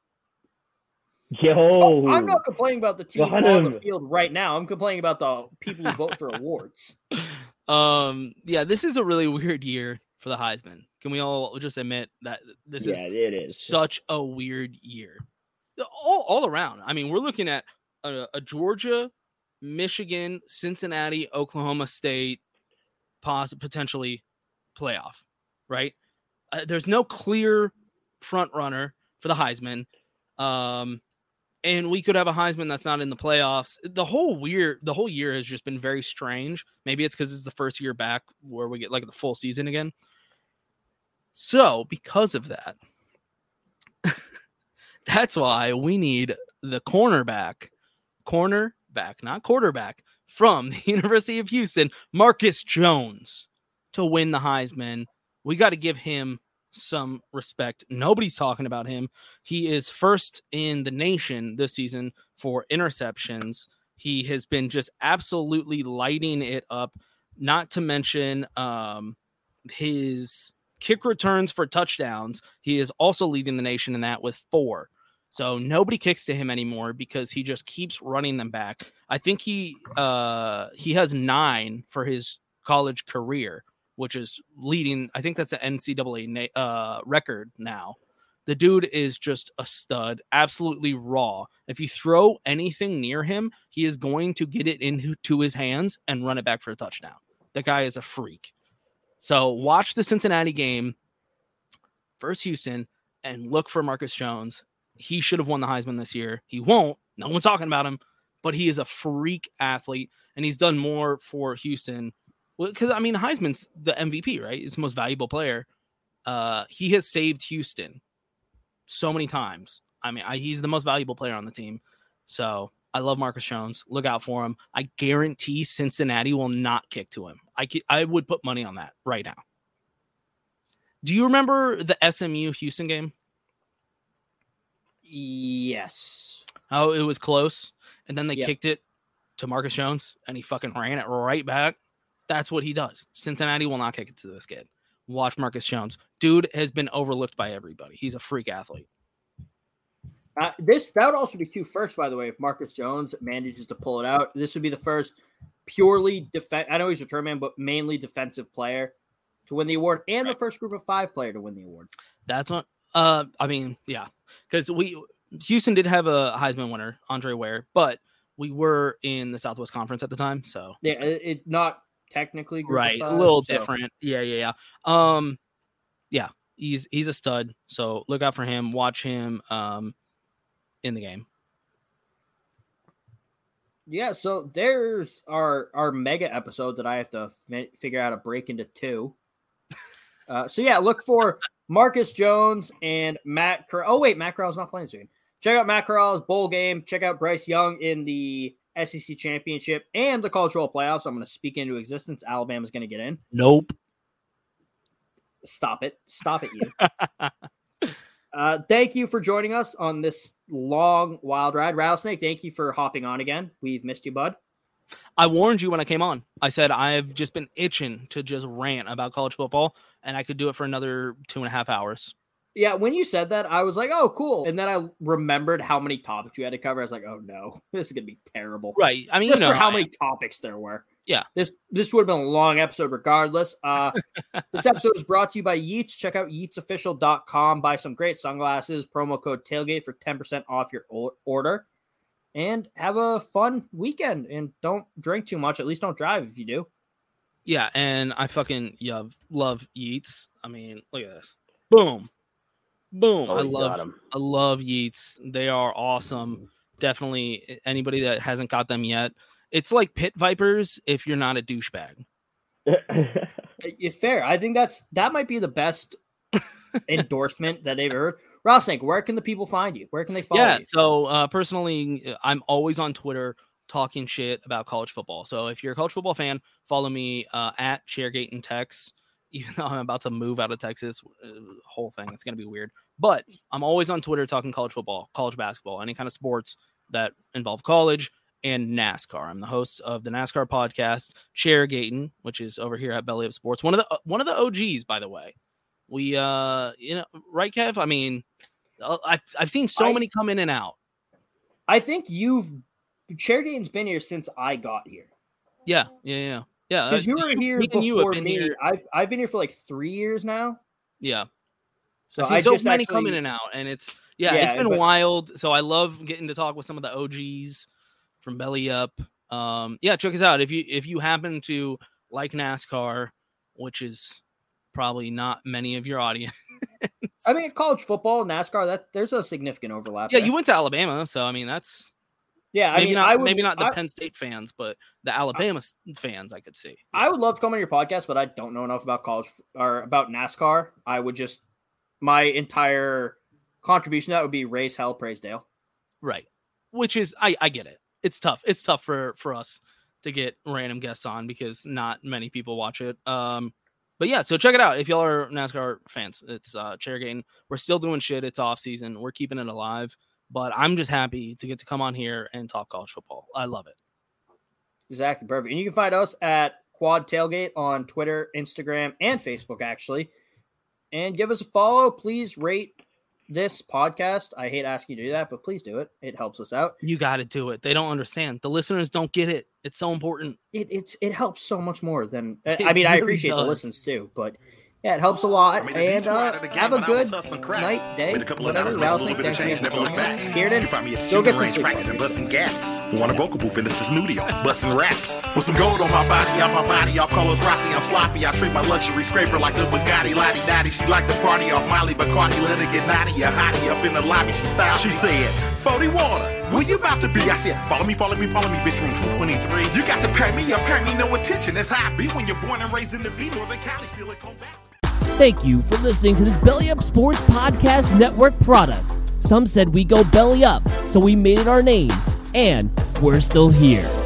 Yo, oh, I'm not complaining about the team on the field right now. I'm complaining about the people who vote for awards. Um, yeah, this is a really weird year for the Heisman. Can we all just admit that this yeah, is it is such a weird year, all all around. I mean, we're looking at a, a Georgia Michigan, Cincinnati, Oklahoma State, potentially playoff, right? Uh, there's no clear front runner for the Heisman. Um, and we could have a Heisman that's not in the playoffs. The whole weird, the whole year has just been very strange. Maybe it's because it's the first year back where we get like the full season again. So, because of that, that's why we need the cornerback, corner back, not quarterback, from the University of Houston, Marcus Jones, to win the Heisman. We got to give him some respect. Nobody's talking about him. He is first in the nation this season for interceptions. He has been just absolutely lighting it up, not to mention um, his kick returns for touchdowns. He is also leading the nation in that with four. So nobody kicks to him anymore because he just keeps running them back. I think he uh he has nine for his college career, which is leading. I think that's an NCAA uh, record now. The dude is just a stud, absolutely raw. If you throw anything near him, he is going to get it into his hands and run it back for a touchdown. The guy is a freak. So watch the Cincinnati game versus Houston and look for Marcus Jones he should have won the Heisman this year. He won't. No one's talking about him, but he is a freak athlete, and he's done more for Houston. Because I mean, Heisman's the MVP, right? He's the most valuable player. Uh, he has saved Houston so many times. I mean, I, he's the most valuable player on the team. So I love Marcus Jones. Look out for him. I guarantee Cincinnati will not kick to him. I I would put money on that right now. Do you remember the SMU Houston game? Yes. Oh, it was close, and then they Yep. kicked it to Marcus Jones, and he fucking ran it right back. That's what he does. Cincinnati will not kick it to this kid. Watch Marcus Jones. Dude has been overlooked by everybody. He's a freak athlete. Uh, this that would also be two firsts, by the way. If Marcus Jones manages to pull it out, this would be the first purely defense. I know he's a return man, but mainly defensive player to win the award, and the first group of five player to win the award. That's what. Uh, I mean, yeah, because we Houston did have a Heisman winner, Andre Ware, but we were in the Southwest Conference at the time, so Yeah, it, it not technically right, a little so- different. Yeah, yeah, yeah. Um, yeah, he's he's a stud. So look out for him. Watch him. Um, in the game. Yeah, so there's our our mega episode that I have to fi- figure out a break into two. Uh, so yeah, look for Marcus Jones and Matt. Oh wait, Matt Corral's not playing soon. Check out Matt Corral's bowl game. Check out Bryce Young in the SEC championship and the cultural playoffs. I'm going to speak into existence. Alabama's going to get in. Nope. Stop it! Stop it, you. uh, thank you for joining us on this long wild ride, Rattlesnake. Thank you for hopping on again. We've missed you, bud. I warned you when I came on. I said I've just been itching to just rant about college football, and I could do it for another two and a half hours. Yeah, when you said that, I was like, "Oh, cool," and then I remembered how many topics you had to cover. I was like, "Oh no, this is gonna be terrible." Right. I mean, just you know, for how I- many topics there were. Yeah. This this would have been a long episode regardless. Uh, this episode is brought to you by Yeats. Check out yeatsofficial.com. Buy some great sunglasses. Promo code tailgate for 10% off your order. And have a fun weekend. And don't drink too much. At least don't drive if you do. Yeah, and I fucking love love Yeats. I mean, look at this. Boom. Boom. Oh, I you got love 'em. I love Yeats. They are awesome. Definitely anybody that hasn't got them yet. It's like pit vipers if you're not a douchebag. It's fair. I think that's that might be the best endorsement that they've heard. Rattlesnake, where can the people find you? Where can they follow you? yeah. you? So uh, personally, I'm always on Twitter talking shit about college football. So if you're a college football fan, follow me uh, at Sharegate and Tex. Even though I'm about to move out of Texas, uh, whole thing it's gonna be weird. But I'm always on Twitter talking college football, college basketball, any kind of sports that involve college and NASCAR. I'm the host of the NASCAR podcast, Chair Sharegating, which is over here at Belly Up Sports. One of the uh, one of the OGs, by the way. We uh, you know, right, Kev? I mean, uh, I've I've seen so I- many come in and out. I think you've Chairgate's been here since I got here. Yeah, yeah, yeah, yeah. Because uh, you were here me and you have before me. here- I've I've been here for like three years now. Yeah. So I've seen I so many come in and out, and it's yeah, Yeah, it's been but- wild. So I love getting to talk with some of the OGs from Belly Up. Um, yeah, check us out if you if you happen to like NASCAR, which is probably not many of your audience. I mean, college football, NASCAR, that there's a significant overlap. yeah, there. you went to Alabama, so I mean that's Yeah, I maybe mean, not I would- maybe not the I- Penn State fans, but the Alabama s- fans I could see. I would love to come on your podcast, but I don't know enough about college or about NASCAR. I would just my entire contribution to that would be race hell, praise Dale. Right. Which is I I get it. It's tough. It's tough for for us to get random guests on because not many people watch it. Um but yeah, so check it out if y'all are NASCAR fans. It's uh Chairgating. We're still doing shit. It's off season. We're keeping it alive. But I'm just happy to get to come on here and talk college football. I love it. Exactly, perfect. And you can find us at Quad Tailgate on Twitter, Instagram, and Facebook, actually. And give us a follow. Please rate this podcast. I hate asking you to do that, but please do it. It helps us out. You got to do it. They don't understand. The listeners don't get it. It's so important. It it's it helps so much more than I It mean. I really appreciate the does. listens too, but yeah, it helps a lot. I made a And detour out uh, game have a when I was good night, day, Made a couple of whatever. dollars, made a little Rattlesnake, bit of thanks change, for never looked joining back. us. Kieran, can find me at the go get some range sleep. practicing busting gas. Want a vocal booth in this studio, busting raps. With some gold on my body, off my body, off colors Rossi, I'm sloppy. I treat my luxury scraper like a Bugatti, Lottie Dottie. She like to party off Molly, Bacardi, let her get naughty. A hottie up in the lobby, she style. She said, 40 water, where you about to be? I said, follow me, follow me, follow me, bitch, room 223. You got to pay me, or pay me no attention. That's how I be when you're born and raised in the V, Northern Cali, Silicon Valley. Thank you for listening to this Belly Up Sports Podcast Network product. Some said we go belly up, so we made it our name, and we're still here.